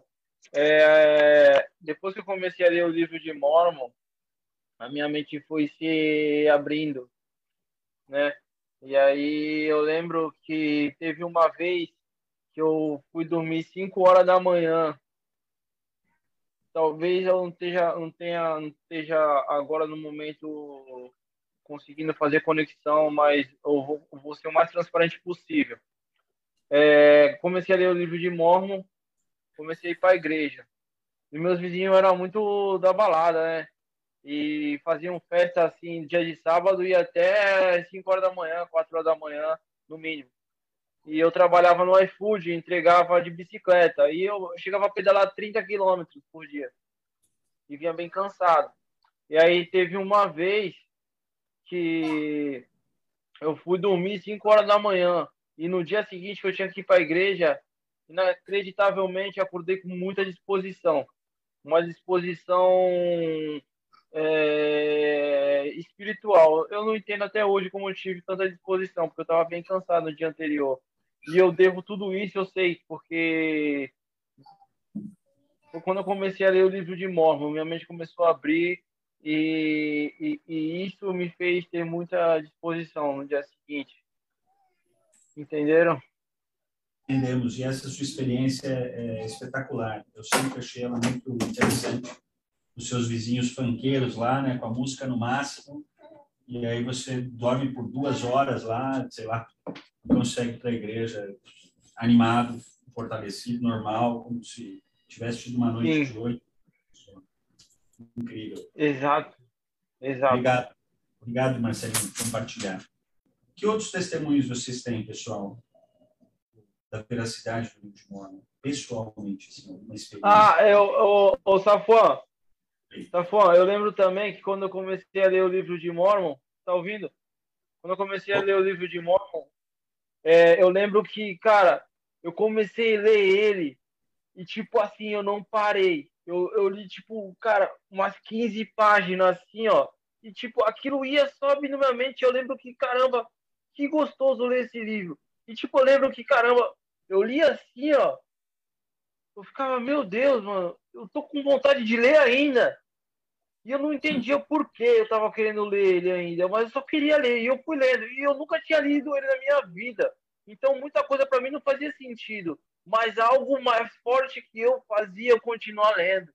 é, depois que eu comecei a ler o livro de Mormon, a minha mente foi se abrindo, né? E aí eu lembro que teve uma vez que eu fui dormir 5 horas da manhã. Talvez eu não esteja, não tenha, não esteja agora no momento conseguindo fazer conexão, mas eu vou, vou ser o mais transparente possível. É, comecei a ler o livro de Mormon, comecei a ir para a igreja. E meus vizinhos eram muito da balada, né? E faziam festa assim, dia de sábado e até 5 horas da manhã, 4 horas da manhã, no mínimo. E eu trabalhava no iFood, entregava de bicicleta. E eu chegava a pedalar 30 quilômetros por dia. E vinha bem cansado. E aí teve uma vez que eu fui dormir 5 horas da manhã. E no dia seguinte que eu tinha que ir para a igreja, inacreditavelmente acordei com muita disposição. Uma disposição é, espiritual. Eu não entendo até hoje como eu tive tanta disposição, porque eu estava bem cansado no dia anterior. E eu devo tudo isso, eu sei, porque quando eu comecei a ler o livro de Mormon, minha mente começou a abrir e, e, e, isso me fez ter muita disposição no dia seguinte. Entenderam? Entendemos. E essa sua experiência é espetacular. Eu sempre achei ela muito interessante. Os seus vizinhos fanqueiros lá, né, com a música no máximo. E aí você dorme por duas horas lá, sei lá, consegue para a igreja animado, fortalecido, normal, como se tivesse tido uma noite Sim. de oito. Incrível. Exato. Exato. Obrigado. Obrigado, Marcelinho, por compartilhar. Que outros testemunhos vocês têm, pessoal, da veracidade do de Mormon? Pessoalmente, assim, alguma experiência? Ah, eu, o, o Safuan, Safuan, eu lembro também que quando eu comecei a ler o livro de Mormon, tá ouvindo? Quando eu comecei a ler o livro de Mormon, é, eu lembro que, cara, eu comecei a ler ele e, tipo assim, eu não parei. Eu, eu li, tipo, cara, umas 15 páginas, assim, ó. E, tipo, aquilo ia só na minha mente. Eu lembro que, caramba, que gostoso ler esse livro. E, tipo, eu lembro que, caramba, eu li assim, ó. Eu ficava, meu Deus, mano, eu tô com vontade de ler ainda. E eu não entendia o porquê eu tava querendo ler ele ainda, mas eu só queria ler. E eu fui lendo. E eu nunca tinha lido ele na minha vida. Então muita coisa para mim não fazia sentido. Mas algo mais forte que eu fazia eu continuar lendo.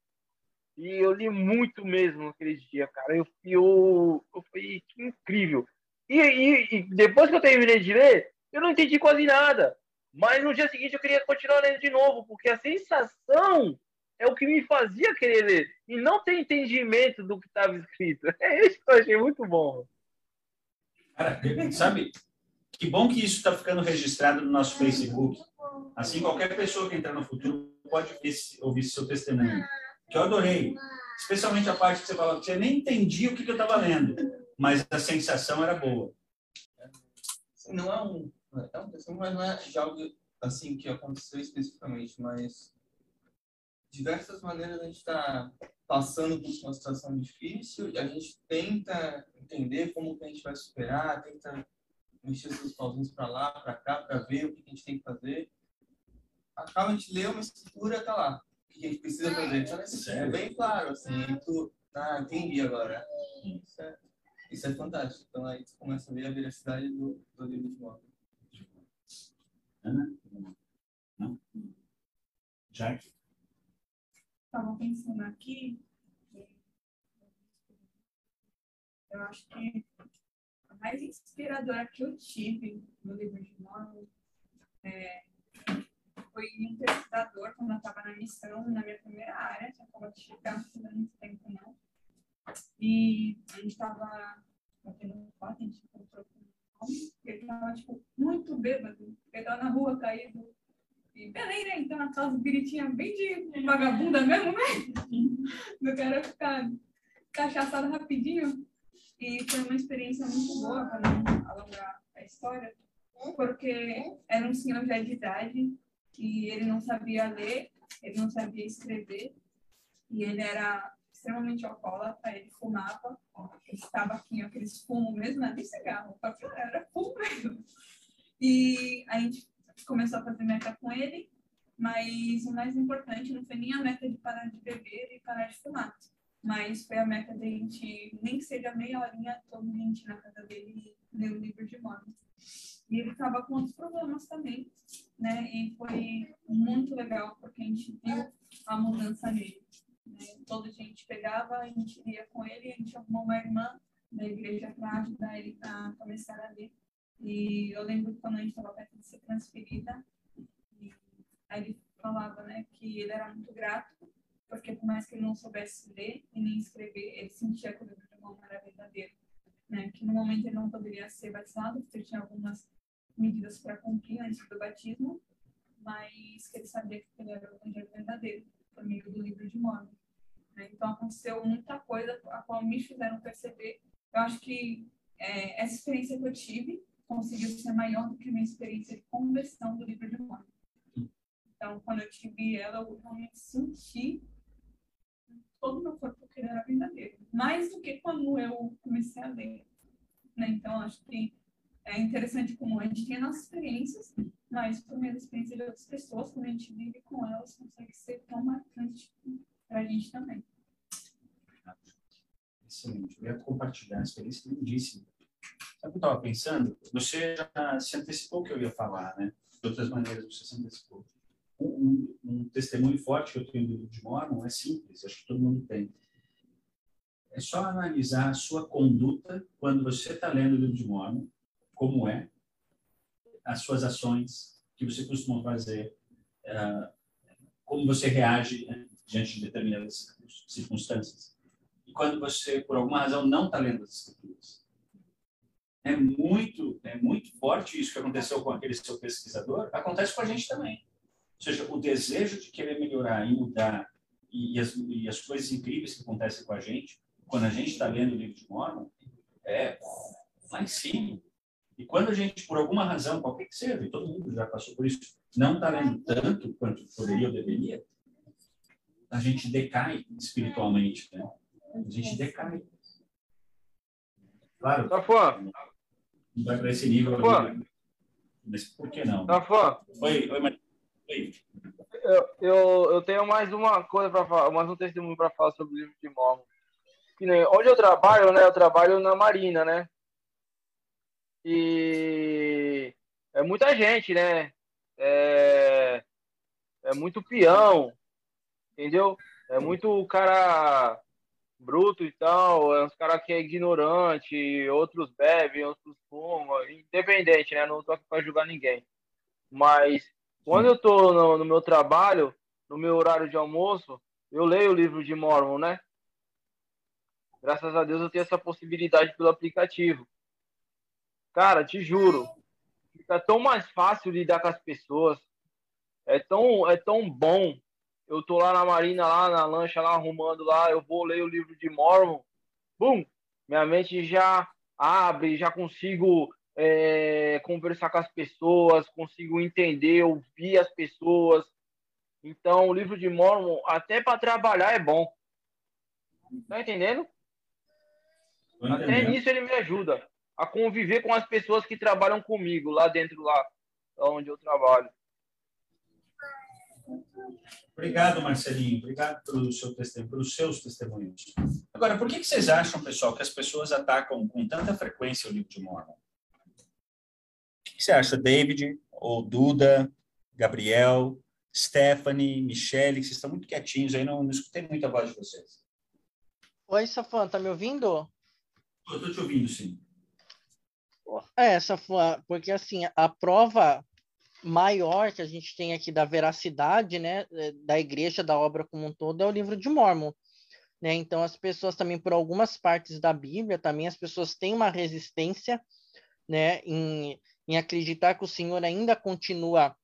E eu li muito mesmo naquele dia, cara. Eu, eu, eu falei, que incrível. E, e, e depois que eu terminei de ler, eu não entendi quase nada. Mas no dia seguinte eu queria continuar lendo de novo, porque a sensação é o que me fazia querer ler. E não ter entendimento do que estava escrito. É isso que eu achei muito bom. Cara, sabe, que bom que isso está ficando registrado no nosso Facebook. Assim, qualquer pessoa que entrar no futuro pode ouvir seu testemunho. Que eu adorei. Especialmente a parte que você falou que você nem entendia o que, que eu estava lendo, mas a sensação era boa. Não é um, é um testemunho, mas não é de algo assim que aconteceu especificamente, mas diversas maneiras a gente está passando por uma situação difícil e a gente tenta entender como que a gente vai superar, tenta mexer seus pauzinhos para lá, para cá, para ver o que a gente tem que fazer. Acaba a gente lê uma escritura, tá lá. O que a gente precisa fazer. Então, é bem claro, assim, tu, ah, entendi agora. Isso é, isso é fantástico. Então, aí você começa a ver a veracidade do, do livro de moda. Ana? Não? Estava pensando aqui, eu acho que a mais inspiradora que eu tive no livro de Mormon é, foi um pesquisador quando eu estava na missão, na minha primeira área, que acabou de chegar, não faz muito tempo não. E a gente estava batendo foto, a gente encontrou com ele estava tipo, muito bêbado, pegando na rua, caído, e Belém, né? Então, aquelas biritinhas bem de vagabunda mesmo, né? Do cara ficar cachaçado rapidinho. E foi uma experiência muito boa para não alongar a história, porque era um senhor já de idade que ele não sabia ler, ele não sabia escrever, e ele era extremamente alcoólatra, ele fumava, esse tabaquinho, aqueles fumo mesmo, não é nem cigarro, era fumo mesmo. E a gente começou a fazer meta com ele, mas o mais importante não foi nem a meta de parar de beber e parar de fumar, mas foi a meta de a gente, nem que seja meia horinha, todo mundo na casa dele ler o livro de Mormon. E ele estava com outros problemas também, né? E foi muito legal, porque a gente viu a mudança nele. Né? Toda a gente pegava, a gente ia com ele, a gente arrumou uma irmã da igreja para ajudar ele a começar a ler. E eu lembro que quando a gente estava perto de ser transferida, aí ele falava né, que ele era muito grato, porque por mais que ele não soubesse ler e nem escrever, ele sentia que o livro de mão era verdadeiro. Né? Que no momento ele não poderia ser batizado, porque ele tinha algumas medidas para cumprir antes do batismo, mas que ele sabia que ele era o evangelho verdadeiro por meio do livro de Mormon. Né? Então aconteceu muita coisa a qual me fizeram perceber. Eu acho que é, essa experiência que eu tive conseguiu ser maior do que a minha experiência de conversão do livro de Mormon. Então, quando eu tive ela, eu realmente senti todo o meu corpo que ele era verdadeiro. Mais do que quando eu comecei a ler. Né? Então, acho que é interessante como a gente tem nossas experiências, mas por meio da experiência de outras pessoas, quando a gente vive com elas, consegue ser tão marcante para a gente também. Excelente. Eu ia compartilhar a experiência lindíssima. Sabe o que eu estava pensando? Você já se antecipou o que eu ia falar, né? De outras maneiras, você se antecipou. Um, um, um testemunho forte que eu tenho do livro de Mormon é simples, acho que todo mundo tem. É só analisar a sua conduta quando você está lendo o livro de Mormon, como é, as suas ações que você costuma fazer, uh, como você reage né, diante de determinadas circunstâncias. E quando você, por alguma razão, não está lendo as escrituras. É muito, é muito forte isso que aconteceu com aquele seu pesquisador, acontece com a gente também. Ou seja, o desejo de querer melhorar e mudar e, as, e as coisas incríveis que acontecem com a gente, quando a gente está lendo o livro de Mormon, é lá em cima. E quando a gente, por alguma razão, qualquer que seja, e todo mundo já passou por isso, não está lendo tanto quanto poderia ou deveria, a gente decai espiritualmente, né? A gente decai. Claro. Tá fã. Não vai para esse nível. Tá mas por que não? Tá fã. Oi, oi, Maria. Oi. Eu, eu, eu tenho mais uma coisa para falar, mais um testemunho para falar sobre o livro de Mormon. Onde eu trabalho, né? Eu trabalho na Marina, né? E é muita gente, né? É, é muito peão, entendeu? É muito cara bruto e tal, é uns caras que é ignorante, outros bebem, outros fumam, independente, né? Não tô aqui pra julgar ninguém. Mas quando eu tô no, no, meu trabalho, no meu horário de almoço, eu leio o livro de Mormon, né? Graças a Deus eu tenho essa possibilidade pelo aplicativo. Cara, te juro, fica tão mais fácil lidar com as pessoas. É tão, é tão bom. Eu tô lá na marina, lá na lancha, lá arrumando lá, eu vou ler o livro de Mormon. Bum! Minha mente já abre, já consigo é, conversar com as pessoas, consigo entender, ouvir as pessoas. Então, o livro de Mormon, até para trabalhar, é bom. Tá entendendo? Até nisso ele me ajuda a conviver com as pessoas que trabalham comigo lá dentro lá onde eu trabalho. Obrigado, Marcelinho. Obrigado pelo seu testemunho, pelos seus testemunhos. Agora, por que, vocês acham, pessoal, que as pessoas atacam com tanta frequência o livro de Mormon? O que você acha, David, ou Duda, Gabriel, Stephanie, Michele, que vocês estão muito quietinhos aí, não, não escutei muita voz de vocês. Oi, Safan, tá me ouvindo? Eu estou te ouvindo, sim. É, foi, porque assim, a prova maior que a gente tem aqui da veracidade, né, é, da igreja, da obra como um todo, é o livro de Mormon. Né? Então, as pessoas também, por algumas partes da Bíblia, também as pessoas têm uma resistência né, em, em acreditar que o Senhor ainda continua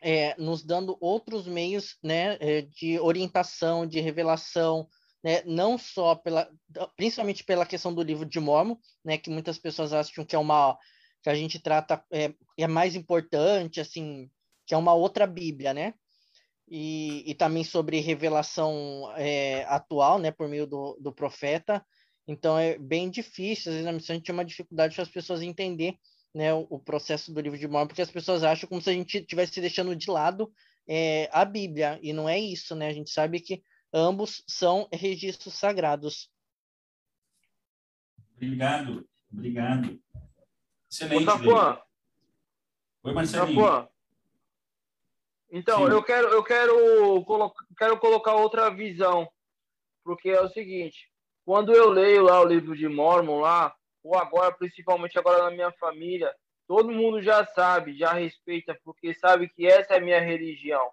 é, nos dando outros meios né, é, de orientação, de revelação, né, não só pela, principalmente pela questão do livro de Mormon, né, que muitas pessoas acham que é uma que a gente trata é, é mais importante, assim, que é uma outra Bíblia, né? E, e também sobre revelação é, atual, né, por meio do, do profeta. Então é bem difícil, às vezes na missão a gente tem uma dificuldade para as pessoas entender né, o, o, processo do livro de Mormon, porque as pessoas acham como se a gente estivesse deixando de lado é, a Bíblia, e não é isso, né? A gente sabe que ambos são registros sagrados. Obrigado, obrigado. Excelente. Oi, Marcelinho. Então, Sim. eu quero, eu quero, colo quero colocar outra visão, porque é o seguinte, quando eu leio lá o livro de Mormon lá, ou agora, principalmente agora na minha família, todo mundo já sabe, já respeita, porque sabe que essa é a minha religião.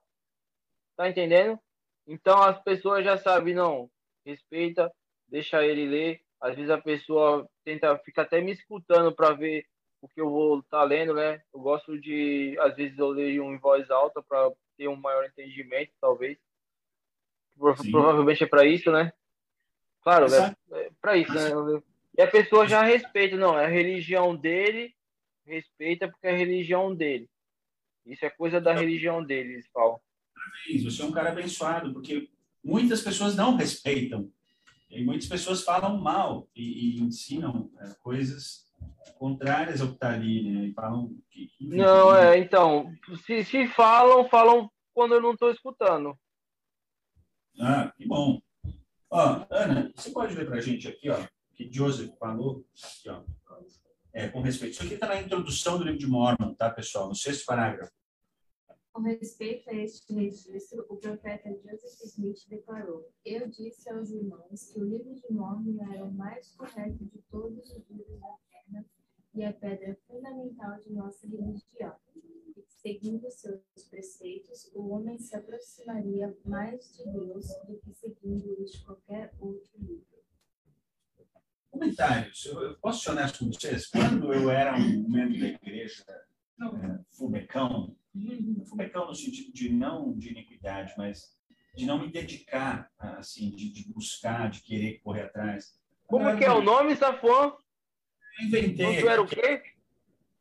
Tá entendendo? Então as pessoas já sabem, não, respeita, deixa ele ler. Às vezes a pessoa tenta, fica até me escutando para ver o que eu vou estar tá lendo, né? Eu gosto de, às vezes eu leio em voz alta para ter um maior entendimento, talvez. Sim. Provavelmente é para isso, né? Claro, é, é para isso, né? E a pessoa já respeita, não, é a religião dele, respeita porque é a religião dele. Isso é coisa da religião dele, eles falam. Você é um cara abençoado, porque muitas pessoas não respeitam. E muitas pessoas falam mal e, e ensinam é, coisas contrárias ao que está ali, né? E falam que, que Não, é, então, se, se falam, falam quando eu não estou escutando. Ah, que bom. Ó, Ana, você pode ler para a gente aqui, ó, que Joseph falou, aqui, ó, é, com respeito. Isso aqui está na introdução do livro de Mormon, tá, pessoal? No sexto parágrafo. Com respeito a este registro, o profeta Joseph Smith declarou: Eu disse aos irmãos que o livro de Mormon era o mais correto de todos os livros da terra e a pedra fundamental de nossa religião. E seguindo seus preceitos, o homem se aproximaria mais de Deus do que seguindo os de qualquer outro livro. Comentários. Eu posso ser honesto com vocês? Quando eu era um membro da igreja, é, fubecão, fubecão no sentido de não de iniquidade, mas de não me dedicar, assim, de, de buscar, de querer correr atrás. Como é que é o nome, Safon? Eu inventei. Tu era o quê?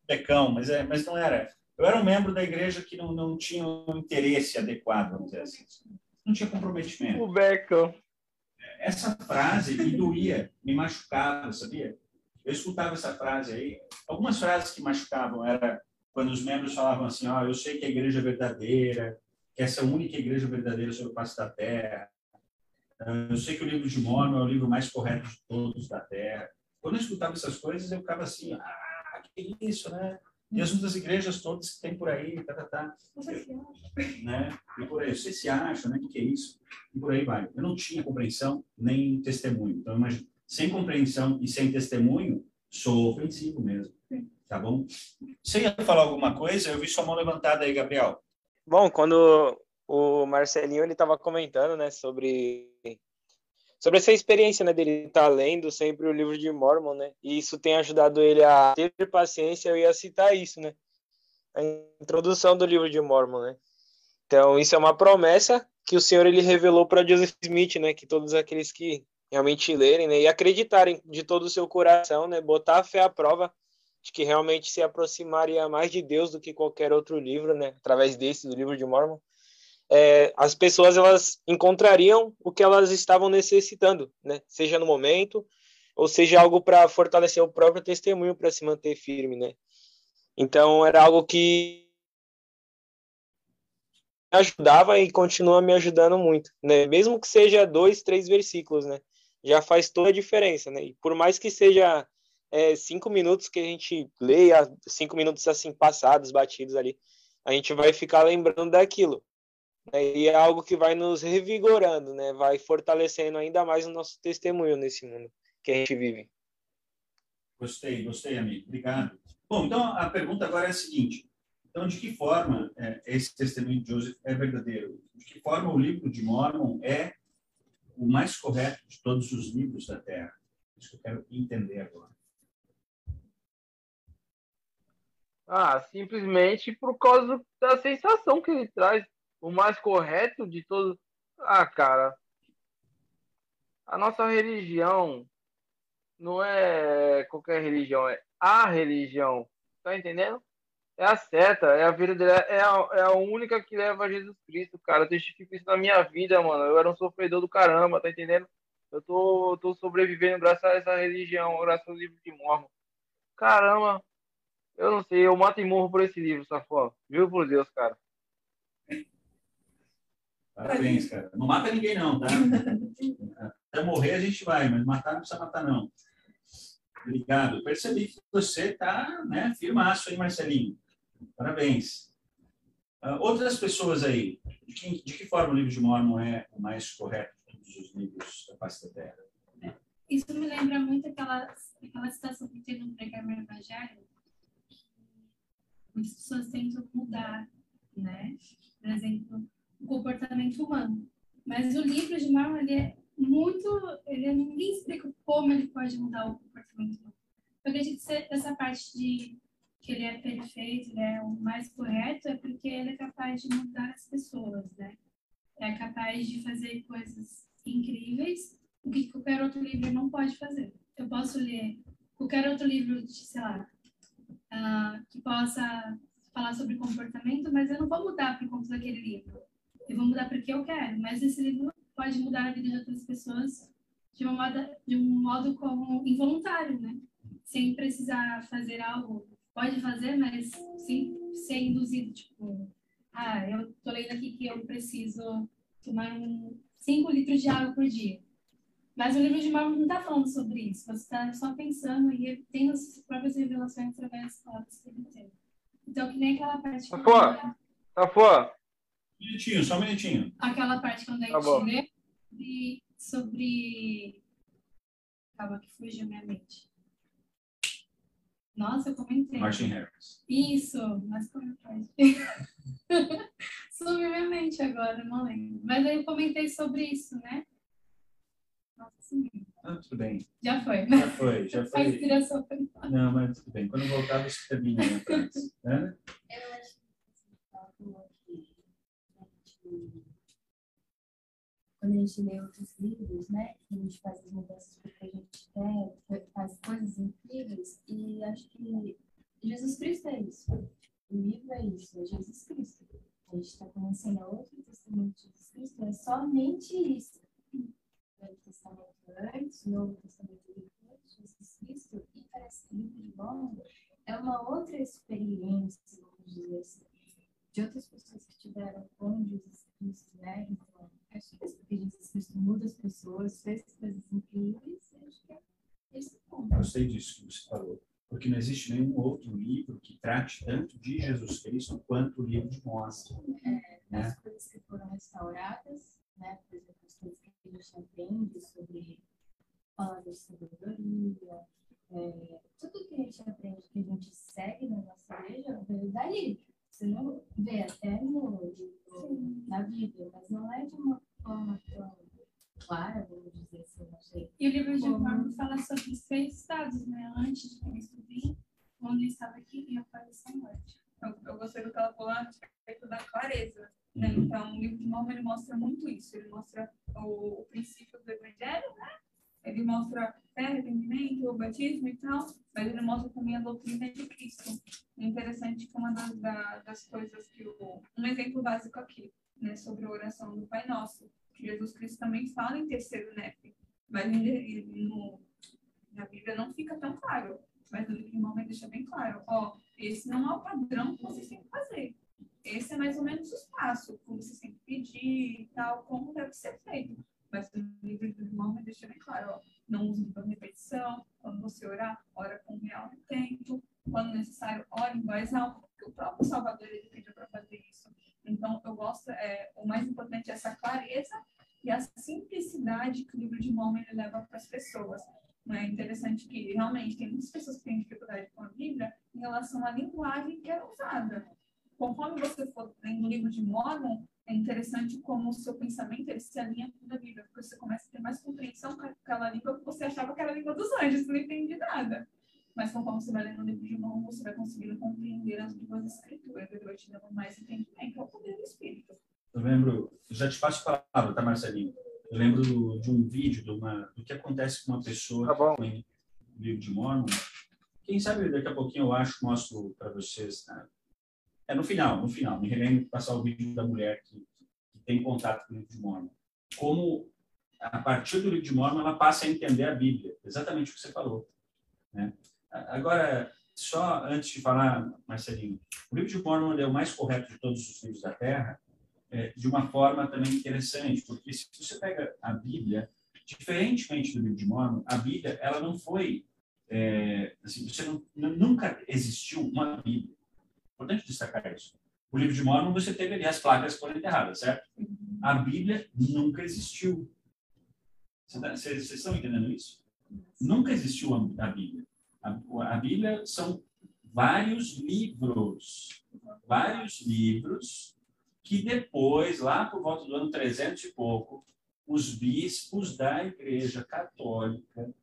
Becão, mas, é, mas não era. Eu era um membro da igreja que não, não tinha um interesse adequado, vamos dizer assim. Não tinha comprometimento. O Becão. Essa frase me doía, me machucava, sabia? Eu escutava essa frase aí. Algumas frases que machucavam era quando os membros falavam assim, ó, oh, eu sei que a igreja é verdadeira, que essa é a única igreja verdadeira sobre o passo da terra. Eu sei que o livro de Mormon é o livro mais correto de todos da terra. Quando eu escutava essas coisas, eu ficava assim, ah, que isso, né? E as outras igrejas todas que tem por aí, tá, tá, tá. Você se acha? Né? E por aí, você se acha, né? O que, que é isso? E por aí vai. Eu não tinha compreensão nem testemunho. Então, imagina, sem compreensão e sem testemunho, sou ofensivo mesmo. Tá bom? Você ia falar alguma coisa? Eu vi sua mão levantada aí, Gabriel. Bom, quando o Marcelinho ele estava comentando, né, sobre sobre essa experiência, né, dele estar tá lendo sempre o livro de Mormon, né, e isso tem ajudado ele a ter paciência. Eu ia citar isso, né, a introdução do livro de Mormon, né. Então isso é uma promessa que o Senhor ele revelou para Joseph Smith, né, que todos aqueles que realmente lerem, né, e acreditarem de todo o seu coração, né, botar a fé à prova de que realmente se aproximaria mais de Deus do que qualquer outro livro, né, através desse do livro de Mormon é, as pessoas elas encontrariam o que elas estavam necessitando, né? Seja no momento, ou seja algo para fortalecer o próprio testemunho para se manter firme, né? Então era algo que me ajudava e continua me ajudando muito, né? Mesmo que seja dois, três versículos, né? Já faz toda a diferença, né? E por mais que seja é, cinco minutos que a gente leia, cinco minutos assim passados, batidos ali, a gente vai ficar lembrando daquilo. Né? E é algo que vai nos revigorando, né? vai fortalecendo ainda mais o nosso testemunho nesse mundo que a gente vive. Gostei, gostei, amigo. Obrigado. Bom, então a pergunta agora é a seguinte: então, de que forma é, esse testemunho de Joseph é verdadeiro? De que forma o livro de Mormon é o mais correto de todos os livros da Terra? Isso que eu quero entender agora. Ah, simplesmente por causa da sensação que ele traz o mais correto de todos. Ah, cara, a nossa religião não é qualquer religião, é a religião. Tá entendendo? é a certa, é a vida dele, é a, é a única que leva a Jesus Cristo, cara. Eu testifico isso na minha vida, mano. Eu era um sofredor do caramba, tá entendendo? Eu tô, tô sobrevivendo graças a essa religião, graças ao livro de Mormon. Caramba, eu não sei, eu mato e morro por esse livro, Safó. Viu por Deus, cara. Parabéns, cara. Não mata ninguém, não, tá? Até morrer a gente vai, mas matar não precisa matar, não. Obrigado. Percebi que você está né, firmaço aí, Marcelinho. Parabéns. Uh, outras pessoas aí, de que, de que forma o livro de Mormon é o mais correto de todos os livros da face da Terra? Isso me lembra muito aquela, aquela situação que teve no Pregar Evangelho, que muitas pessoas tentam mudar, né? Por exemplo, o comportamento humano. Mas o livro de Mormon, ele é muito... Ele, ninguém explica como ele pode mudar o comportamento humano. Eu acredito que essa parte de que ele é perfeito, ele é o mais correto, é porque ele é capaz de mudar as pessoas, né? É capaz de fazer coisas incríveis, o que qualquer outro livro não pode fazer. Eu posso ler qualquer outro livro, de, sei lá, uh, que possa falar sobre comportamento, mas eu não vou mudar por conta daquele livro. Eu vou mudar porque eu quero, mas esse livro pode mudar a vida de outras pessoas de, uma moda, de um modo como involuntário, né? Sem precisar fazer algo pode fazer, mas sem ser induzido, tipo, ah, eu tô lendo aqui que eu preciso tomar um 5 litros de água por dia. Mas o livro de Mormon não está falando sobre isso. Você está só pensando e tem as próprias revelações através das palavras que ele tem. Então, que nem aquela parte... Tá fora! Minutinho, só um minutinho. Aquela parte quando a gente tá lê sobre, sobre... Calma que fugiu minha mente. Nossa, eu comentei. Martin Harris. Isso, mas como pode? Sumiu minha mente agora, não lembro. Mas aí eu comentei sobre isso, né? Nossa, sumiu. Ah, tudo bem. Já foi, né? Já foi, já foi. A inspiração foi embora. Não, mas tudo bem. Quando voltar, você termina né? Eu acho que quando a gente lê outros livros, né, que a gente faz as mudanças porque a gente quer, faz coisas incríveis, e acho que Jesus Cristo é isso. O livro é isso, é Jesus Cristo. A gente está conhecendo outro testamento de Jesus Cristo, é somente isso. O Velho Testamento antes, o Novo Testamento depois, Jesus Cristo, e parece que o livro de Mormon é uma outra experiência, vamos dizer assim, de outras pessoas que tiveram com Jesus Cristo, né? Então, acho que Jesus Cristo muda as pessoas, fez coisas incríveis, acho que é esse ponto. Gostei disso que você falou, porque não existe nenhum outro livro que trate tanto de Jesus Cristo quanto o livro de Mós. É, né? As coisas que foram restauradas, né? Por exemplo, as coisas que a gente aprende sobre palavras de sabedoria, é, tudo que a gente aprende, que a gente segue na nossa igreja, veio dali. Você não vê até no, na Bíblia, mas não é de uma forma tão clara, vamos dizer assim, não sei. E o livro de Mormon fala sobre os três estados, né? Antes de Cristo vir, onde ele estava aqui e apareceu morte. Eu, eu gostei do que ela falou a respeito da clareza. Né? Então, o livro de Mormon ele mostra muito isso. Ele mostra o, o princípio do evangelho, né? Ele mostra fé, arrependimento, o batismo e tal, mas ele mostra também a doutrina de Cristo. É interessante que uma das, das coisas que o, um exemplo básico aqui, né, sobre a oração do Pai Nosso, que Jesus Cristo também fala em terceiro NEP, mas no, na Bíblia não fica tão claro, mas no livro de Mormon deixa bem claro, ó, esse não é o padrão que vocês têm que fazer. Esse é mais ou menos os passos, como vocês têm que pedir e tal, como deve ser feito. Mas o livro do irmão me deixa bem claro, ó, não use muita repetição, quando você orar, ora com real tempo, quando necessário, ore em voz alta, porque o próprio Salvador ele pediu para fazer isso. Então, eu gosto, é, o mais importante é essa clareza e a simplicidade que o livro de Mormon ele leva para as pessoas. É interessante que realmente tem muitas pessoas que têm dificuldade com a Bíblia em relação à linguagem que é usada. Conforme você for lendo o livro de Mormon, é interessante como o seu pensamento ele se alinha com a Bíblia, porque você começa a ter mais compreensão com aquela língua que você achava que era a língua dos anjos, você não entende nada. Mas conforme você vai lendo o livro de mão, você vai conseguindo compreender as duas escrituras, ele vai te dando mais entendimento, é o poder do Espírito. Eu lembro, já te passo a palavra, tá, Marcelinho? Eu lembro do, de um vídeo de uma, do que acontece com uma pessoa tá que foi livro de Mormon. Quem sabe daqui a pouquinho eu acho, mostro para vocês, tá? É no final, no final. Me relembro de passar o vídeo da mulher que, que tem contato com o livro de Mormon. Como, a partir do livro de Mormon, ela passa a entender a Bíblia. Exatamente o que você falou. Né? Agora, só antes de falar, Marcelinho, o livro de Mormon é o mais correto de todos os livros da Terra, é, de uma forma também interessante, porque se você pega a Bíblia, diferentemente do livro de Mormon, a Bíblia ela não foi é, assim, você não, nunca existiu uma Bíblia. Importante destacar isso. O livro de Mormon você teve ali as placas foram enterradas, certo? A Bíblia nunca existiu. Tá, vocês estão entendendo isso? Nunca existiu a, a Bíblia. A, a Bíblia são vários livros, vários livros que depois, lá por volta do ano 300 e pouco, os bispos da Igreja Católica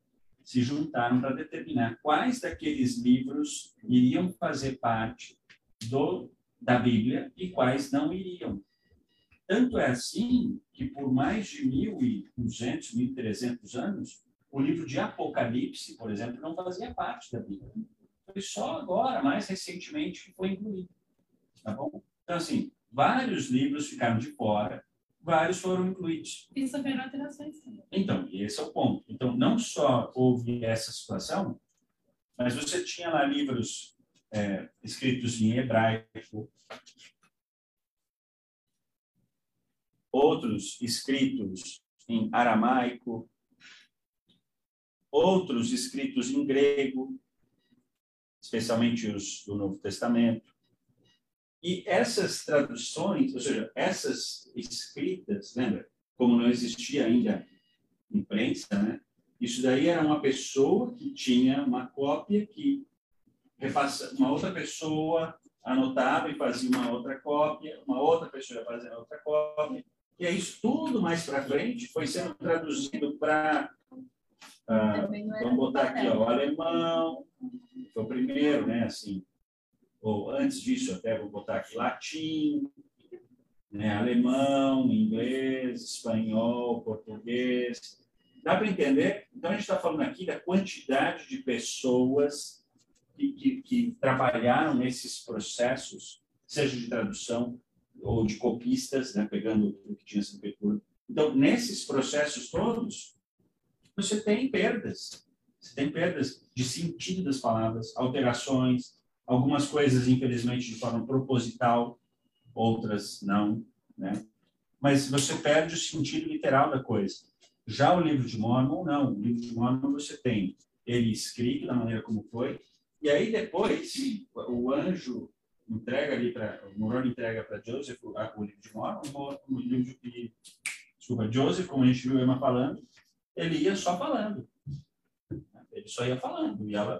se juntaram para determinar quais daqueles livros iriam fazer parte do, da Bíblia e quais não iriam. Tanto é assim que por mais de 1.200, 1.300 anos, o livro de Apocalipse, por exemplo, não fazia parte da Bíblia. Foi só agora, mais recentemente, que foi incluído. Tá bom? Então, assim, vários livros ficaram de fora, vários foram incluídos. E sofreram alterações também. Então, esse é o ponto. Então, não só houve essa situação, mas você tinha lá livros é, escritos em hebraico, outros escritos em aramaico, outros escritos em grego, especialmente os do Novo Testamento. E essas traduções, ou seja, essas escritas, lembra? Como não existia ainda imprensa, né? Isso daí era uma pessoa que tinha uma cópia que repassa, uma outra pessoa anotava e fazia uma outra cópia, uma outra pessoa fazia outra cópia. E aí isso tudo mais para frente foi sendo traduzido para ah, vamos botar aqui, ó, o alemão, foi o primeiro, né, assim, ou antes disso, até vou botar aqui latim, né, alemão, inglês, espanhol, português. Dá para entender? Então, a gente está falando aqui da quantidade de pessoas que, que, que, trabalharam nesses processos, seja de tradução ou de copistas, né, pegando o que tinha sido feito. Então, nesses processos todos, você tem perdas. Você tem perdas de sentido das palavras, alterações, Algumas coisas, infelizmente, de forma proposital, outras não, né? Mas você perde o sentido literal da coisa. Já o livro de Mormon, não. O livro de Mormon você tem ele escrito da maneira como foi, e aí depois o anjo entrega ali para o Moroni entrega para Joseph o, livro de Mormon, o, livro de desculpa, Joseph, como a gente viu Emma falando, ele ia só falando. Ele só ia falando e ela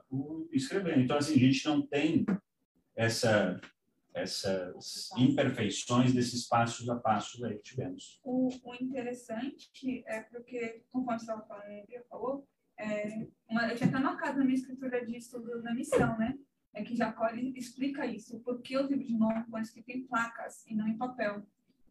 escrevendo. Então, assim, a gente não tem essa, essas imperfeições desses passos a passos aí que tivemos. O, o interessante é porque, conforme você estava falando, ele falou, é, uma, eu tinha até marcado na minha escritura de estudo da missão, né? É que Jacó explica isso, porque os livros de Mormon foram escritos em placas e não em papel.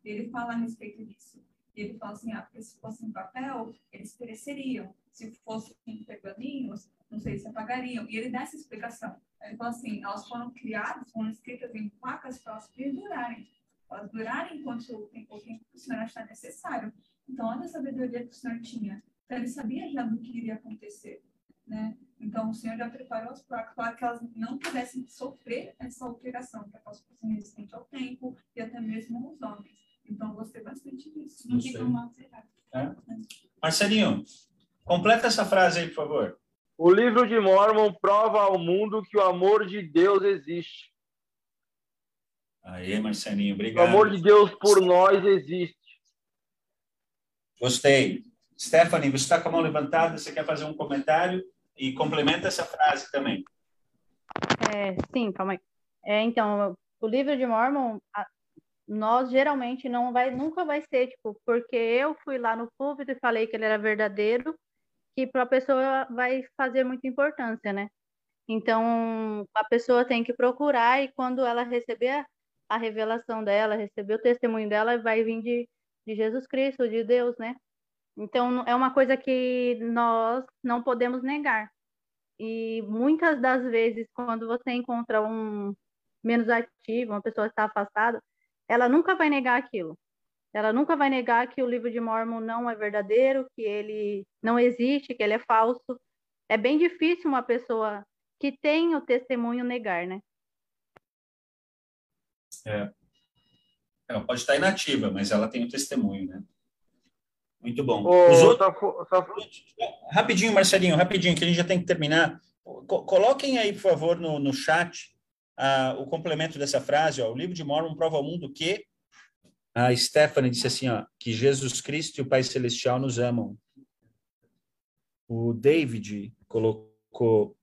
Ele fala a respeito disso. E ele fala assim, ah, porque se fosse em papel, eles pereceriam. Se fossem em pergaminhos, não sei se apagariam. E ele dá essa explicação. Ele fala assim, elas foram criadas, foram escritas em placas para elas perdurarem. Elas durarem enquanto o tempo, o tempo que o Senhor achar necessário. Então, olha a sabedoria que o Senhor tinha. Então, ele sabia já do que iria acontecer. Né? Então, o Senhor já preparou as placas para que elas não pudessem sofrer essa alteração, para que elas fossem resistentes ao tempo e até mesmo aos homens. Então, gostei bastante disso. Não fica mal é. Marcelinho, completa essa frase aí, por favor. O livro de Mormon prova ao mundo que o amor de Deus existe. Aí, Marcelinho, obrigado. O amor de Deus por nós existe. Gostei. Stephanie, você está com a mão levantada, você quer fazer um comentário e complementa essa frase também. É, sim, calma aí. É, então, o livro de Mormon, nós geralmente não vai, nunca vai ser, tipo, porque eu fui lá no púlpito e falei que ele era verdadeiro, que para a pessoa vai fazer muita importância, né? Então, a pessoa tem que procurar e quando ela receber a revelação dela, receber o testemunho dela, vai vir de, de Jesus Cristo, de Deus, né? Então, é uma coisa que nós não podemos negar. E muitas das vezes, quando você encontra um, menos ativa, uma pessoa que está afastada, ela nunca vai negar aquilo. Ela nunca vai negar que o livro de Mormon não é verdadeiro, que ele não existe, que ele é falso. É bem difícil uma pessoa que tem o testemunho negar, né? É. Ela pode estar inativa, mas ela tem o testemunho, né? Muito bom. Ô, Os outros... só, só, Rapidinho, Marcelinho, rapidinho, que a gente já tem que terminar. Co- Coloquem aí, por favor, no, no chat ah, o complemento dessa frase. Ó, o livro de Mormon prova ao mundo que a Stephanie disse assim, ó, que Jesus Cristo e o Pai Celestial nos amam. O David colocou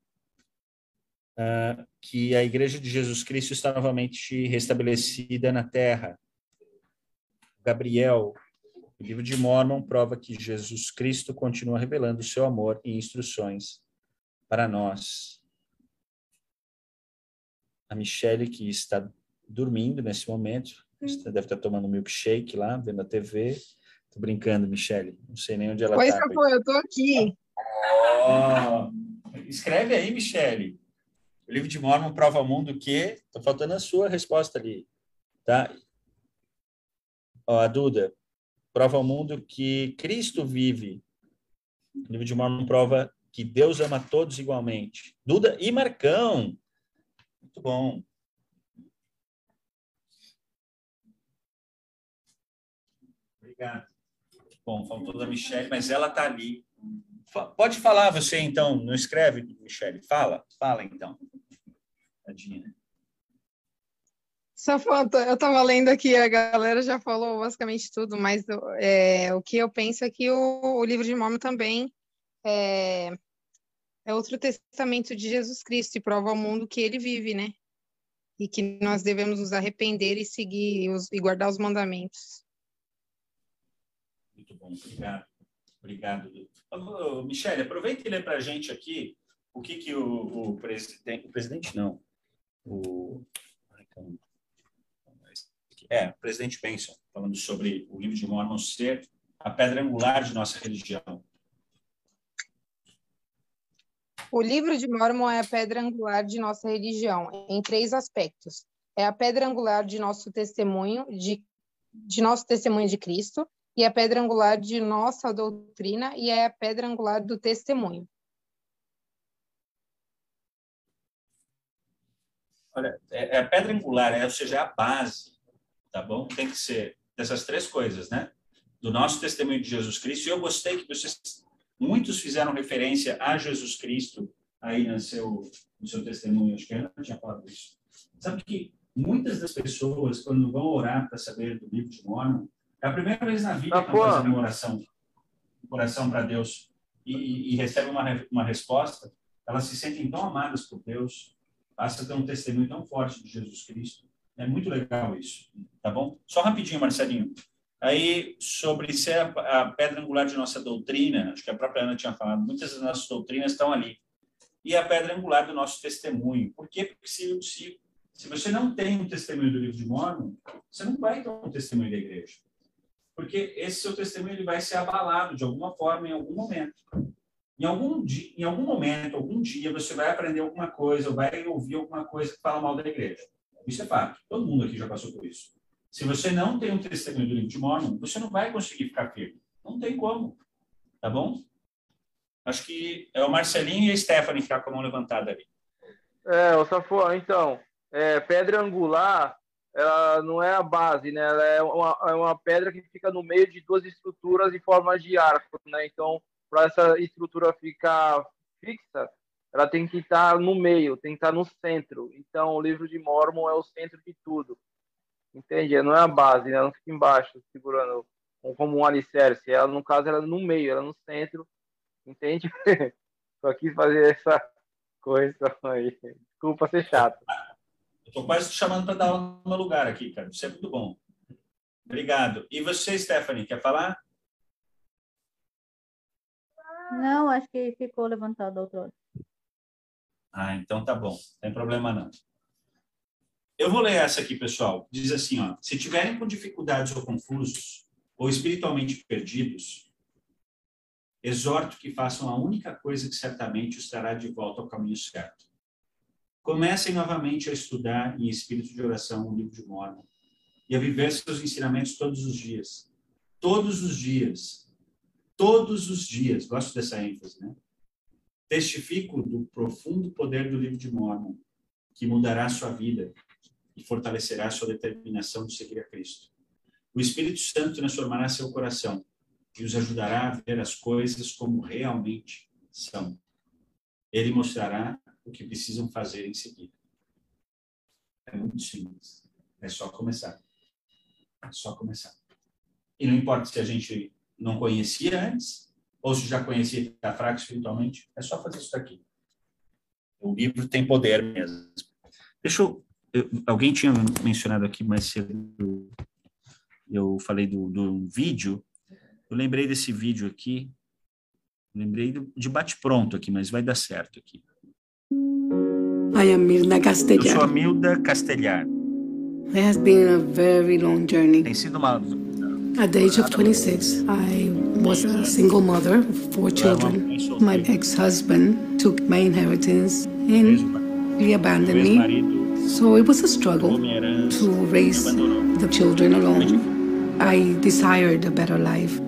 ah, que a Igreja de Jesus Cristo está novamente restabelecida na Terra. Gabriel, o livro de Mormon prova que Jesus Cristo continua revelando o seu amor e instruções para nós. A Michelle, que está dormindo nesse momento, está- deve estar tomando milkshake lá, vendo a TV. Tô brincando, Michelle. Não sei nem onde ela está. Safo, eu tô aqui. Ó, escreve aí, Michele. O livro de Mormon prova ao mundo que. Tá faltando a sua resposta ali, tá? Ó, a Duda. Prova ao mundo que Cristo vive. O livro de Mormon prova que Deus ama todos igualmente. Duda e Marcão. Muito bom. Obrigado. Bom, faltou da Michelle, mas ela tá ali. Pode falar você, então. Não escreve, Michele. Fala. Fala, então. Tadinha. Safanto, eu estava lendo aqui, a galera já falou basicamente tudo, mas é, o que eu penso é que o, o livro de Mormon também é, é outro testamento de Jesus Cristo e prova ao mundo que ele vive, né? E que nós devemos nos arrepender e seguir os, e guardar os mandamentos. Muito bom. Obrigado. Obrigado. Ô, Michele, aproveita e lê para a gente aqui o que, que o, o presidente... O presidente, não. O... ai. É, o presidente Benson, falando sobre o livro de Mormon ser a pedra angular de nossa religião. O livro de Mormon é a pedra angular de nossa religião, em três aspectos. É a pedra angular de nosso testemunho, de, de nosso testemunho de Cristo, e a pedra angular de nossa doutrina, e é a pedra angular do testemunho. Olha, é, é a pedra angular, é, ou seja, é a base, tá bom? Tem que ser dessas três coisas, né? Do nosso testemunho de Jesus Cristo. E eu gostei que vocês, muitos fizeram referência a Jesus Cristo aí no seu, no seu testemunho. Acho que a Ana tinha falado isso. Sabe que muitas das pessoas, quando vão orar para saber do livro de Mormon, é a primeira vez na vida Ah, que fazer uma oração, oração para Deus e, e recebem uma, uma resposta, elas se sentem tão amadas por Deus, passa a ter um testemunho tão forte de Jesus Cristo. É muito legal isso, tá bom? Só rapidinho, Marcelinho. Aí, sobre ser a, pedra angular de nossa doutrina, acho que a própria Ana tinha falado, muitas das nossas doutrinas estão ali. E a pedra angular do nosso testemunho. Por quê? Porque se, se, se você não tem um testemunho do livro de Mormon, você não vai ter um testemunho da igreja. Porque esse seu testemunho ele vai ser abalado de alguma forma em algum momento. Em algum, dia, em algum momento, algum dia, você vai aprender alguma coisa, ou vai ouvir alguma coisa que fala mal da igreja. Isso é fato. Todo mundo aqui já passou por isso. Se você não tem um testemunho do livro de Mormon, você não vai conseguir ficar firme. Não tem como. Tá bom? Acho que é o Marcelinho e a Stephanie ficar com a mão levantada ali. É, o Safo, então, é, pedra angular, ela não é a base, né? Ela é uma, é uma pedra que fica no meio de duas estruturas em forma de arco, né? Então, para essa estrutura ficar fixa, ela tem que estar no meio, tem que estar no centro. Então, o livro de Mormon é o centro de tudo. Entende? Não é a base, né? ela não fica embaixo, segurando como um alicerce. Ela, no caso, ela é no meio, ela é no centro. Entende? Só quis fazer essa coisa aí. Desculpa ser chato. Eu tô quase te chamando para dar aula no meu lugar aqui, cara. Isso é muito bom. Obrigado. E você, Stephanie, quer falar? Não, acho que ficou levantado a outra hora. Ah, então tá bom. Não tem problema não. Eu vou ler essa aqui, pessoal. Diz assim, ó: Se tiverem com dificuldades ou confusos, ou espiritualmente perdidos, exorto que façam a única coisa que certamente os trará de volta ao caminho certo. Comecem novamente a estudar em espírito de oração o livro de Mormon e a viver seus ensinamentos todos os dias. Todos os dias. Todos os dias. Gosto dessa ênfase, né? Testifico do profundo poder do livro de Mormon, que mudará sua vida e fortalecerá sua determinação de seguir a Cristo. O Espírito Santo transformará seu coração e os ajudará a ver as coisas como realmente são. Ele mostrará o que precisam fazer em seguida. É muito simples. É só começar. É só começar. E não importa se a gente não conhecia antes, ou se já conhecia e está fraco espiritualmente, é só fazer isso daqui. O livro tem poder mesmo. Deixa eu, eu alguém tinha mencionado aqui mais cedo, eu falei do, do vídeo, eu lembrei desse vídeo aqui, lembrei de bate-pronto aqui, mas vai dar certo aqui. I am Milda Castellar. Eu sou a Milda Castellar. It has been a very long journey. Tem sido uma At the age of 26, I was a single mother of four children. My ex-husband took my inheritance and he abandoned me. So it was a struggle to raise the children alone. I desired a better life.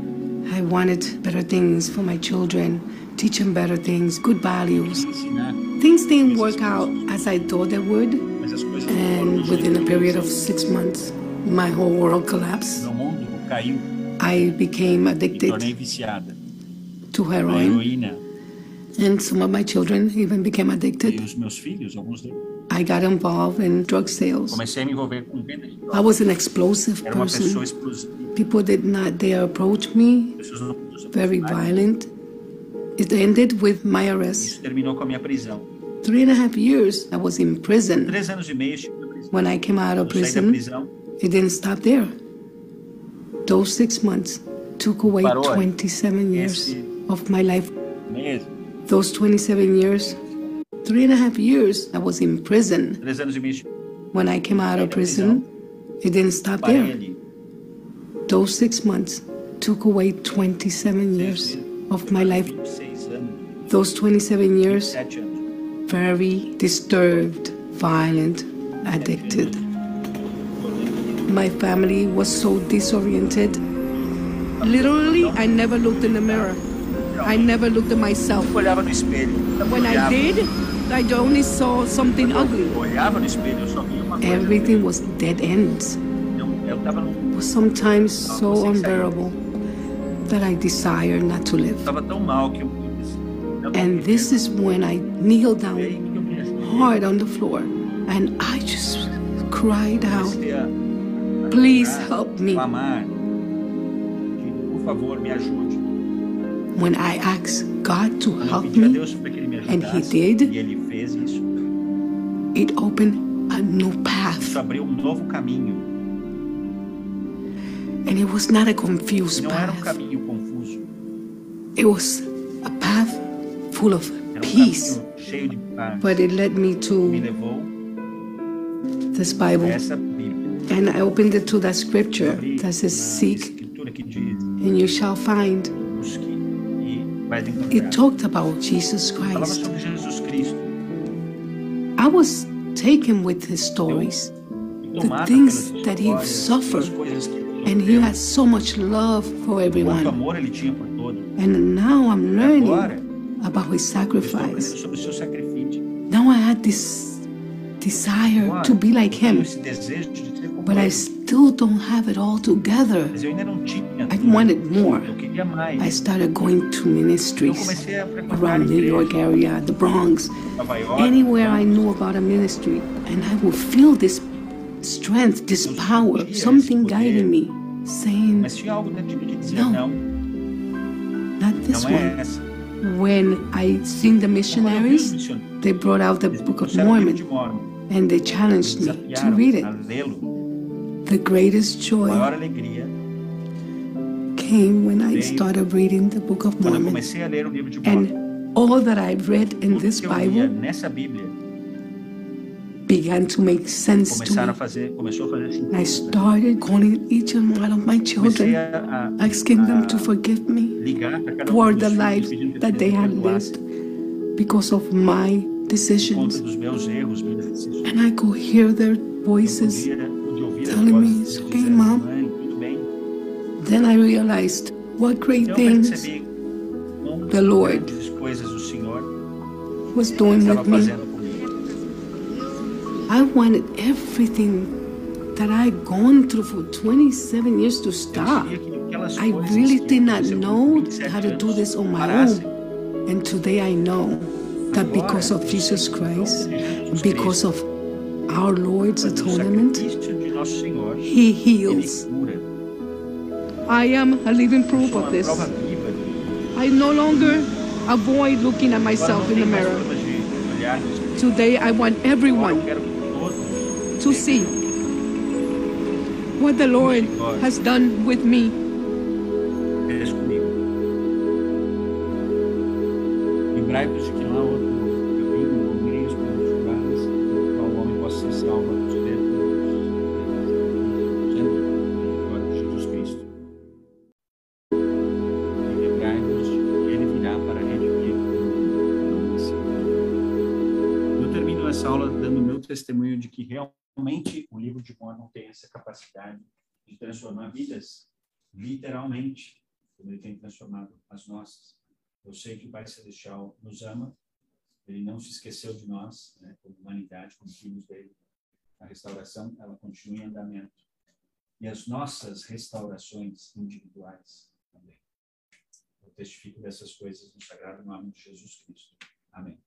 I wanted better things for my children, teach them better things, good values. Things didn't work out as I thought they would, and within a period of six months, my whole world collapsed. I became addicted to heroin, and some of my children even became addicted. I got involved in drug sales. I was an explosive person. People did not dare approach me, very violent. It ended with my arrest. Terminou com a minha prisão. Three and a half years I was in prison. Três anos meio estive na prisão. When I came out of Eu saí da prison, it didn't stop there. Those six months took away 27 years of my life. Those 27 years, three and a half years I was in prison. Três anos meio estive When I came out of prison, it didn't stop there. Those six months took away 27 years of my life. Those 27 years, very disturbed, violent, addicted. My family was so disoriented. Literally, I never looked in the mirror. I never looked at myself. Olhava no espelho. When I did, I only saw something ugly. Eu olhava no espelho, eu só via uma coisa. Everything was dead ends. Eu, eu tava num It was sometimes so unbearable that I desired not to live. tava tão mal que eu And this is when I kneeled down hard on the floor and I just cried out, comecei a Please help me. clamar. de, Por favor, me ajude. When I asked God to Quando eu help pedi a me, Deus para que ele me and He ajudasse, did, e ele fez isso, it opened a new path. isso abriu um novo caminho. And it was not a confused Não era um path, caminho confuso, it was a path full of era um peace. caminho cheio de paz. But it led me Me to levou this a Bible. Essa Bíblia. And I opened it to that scripture Abri that says, uma Seek escritura que diz, and you shall find. busque e vais encontrar. It talked about Jesus Falava Christ. sobre Jesus Cristo. I was taken with his stories, E the tomada things pelas that he histórias, suffered, pelas coisas que ele and he sofreu. has so much love for Quanto everyone. amor ele tinha por todos. And now I'm Agora, learning about his eu estou aprendendo sacrifice. sobre o seu sacrifício. Now I had this desire to be like Tenho him, esse desejo de ser como but I ele. still don't have it all together. Mas eu ainda não tinha. I wanted more. Eu queria mais. I started going to Eu ministries comecei a frequentar around New igreja, York area, the Bronx, Nova York, anywhere I knew about a ministry, and I would feel this strength, this power, something guiding me, saying, mas tinha algo dentro de mim que dizia, Não. não, not this não é one. essa. When I seen the Quando eu vi os missionaries, missionários, they brought out the eles Book of trouxeram o livro de Mormon Mormon, and they challenged me to desafiaram read it. The greatest joy came when I started reading the Book of Mormon. comecei a ler o livro de Mormon. And all that I've read in this que eu lia Bible began to make sense to começaram me. fazer, começou a fazer sentido. I started calling each and one of my children, a, a, asking them to forgive me um for the life that they had lived because of my decisions. conta dos meus erros. And I could hear their voices telling me, it's okay, mom. mãe, tudo bem. Then I realized what great things the Lord grandes coisas o Senhor was doing with me. I wanted everything that I'd gone through for 27 years to stop. queria que aquelas I really did not know how to do this on my own. And today I know that because of Jesus Christ, because of our Lord's Mas o atonement, sacrifício de nosso Senhor, He Ele heals. cura. I am a living Eu proof sou of uma this. prova viva disso. I no longer avoid looking at Agora myself não in the tem mais mirror. forma de olhar no espelho. Today I want Agora everyone eu quero que todos to see what the Lord has done with me. estejam comigo. Lembrai-vos de que não há outro testemunho de que realmente o livro de Mormon tem essa capacidade de transformar vidas, literalmente, como ele tem transformado as nossas. Eu sei que o Pai Celestial nos ama, ele não se esqueceu de nós, né, como humanidade, como filhos dele. A restauração, ela continua em andamento. E as nossas restaurações individuais também. Eu testifico dessas coisas no sagrado nome de Jesus Cristo. Amém.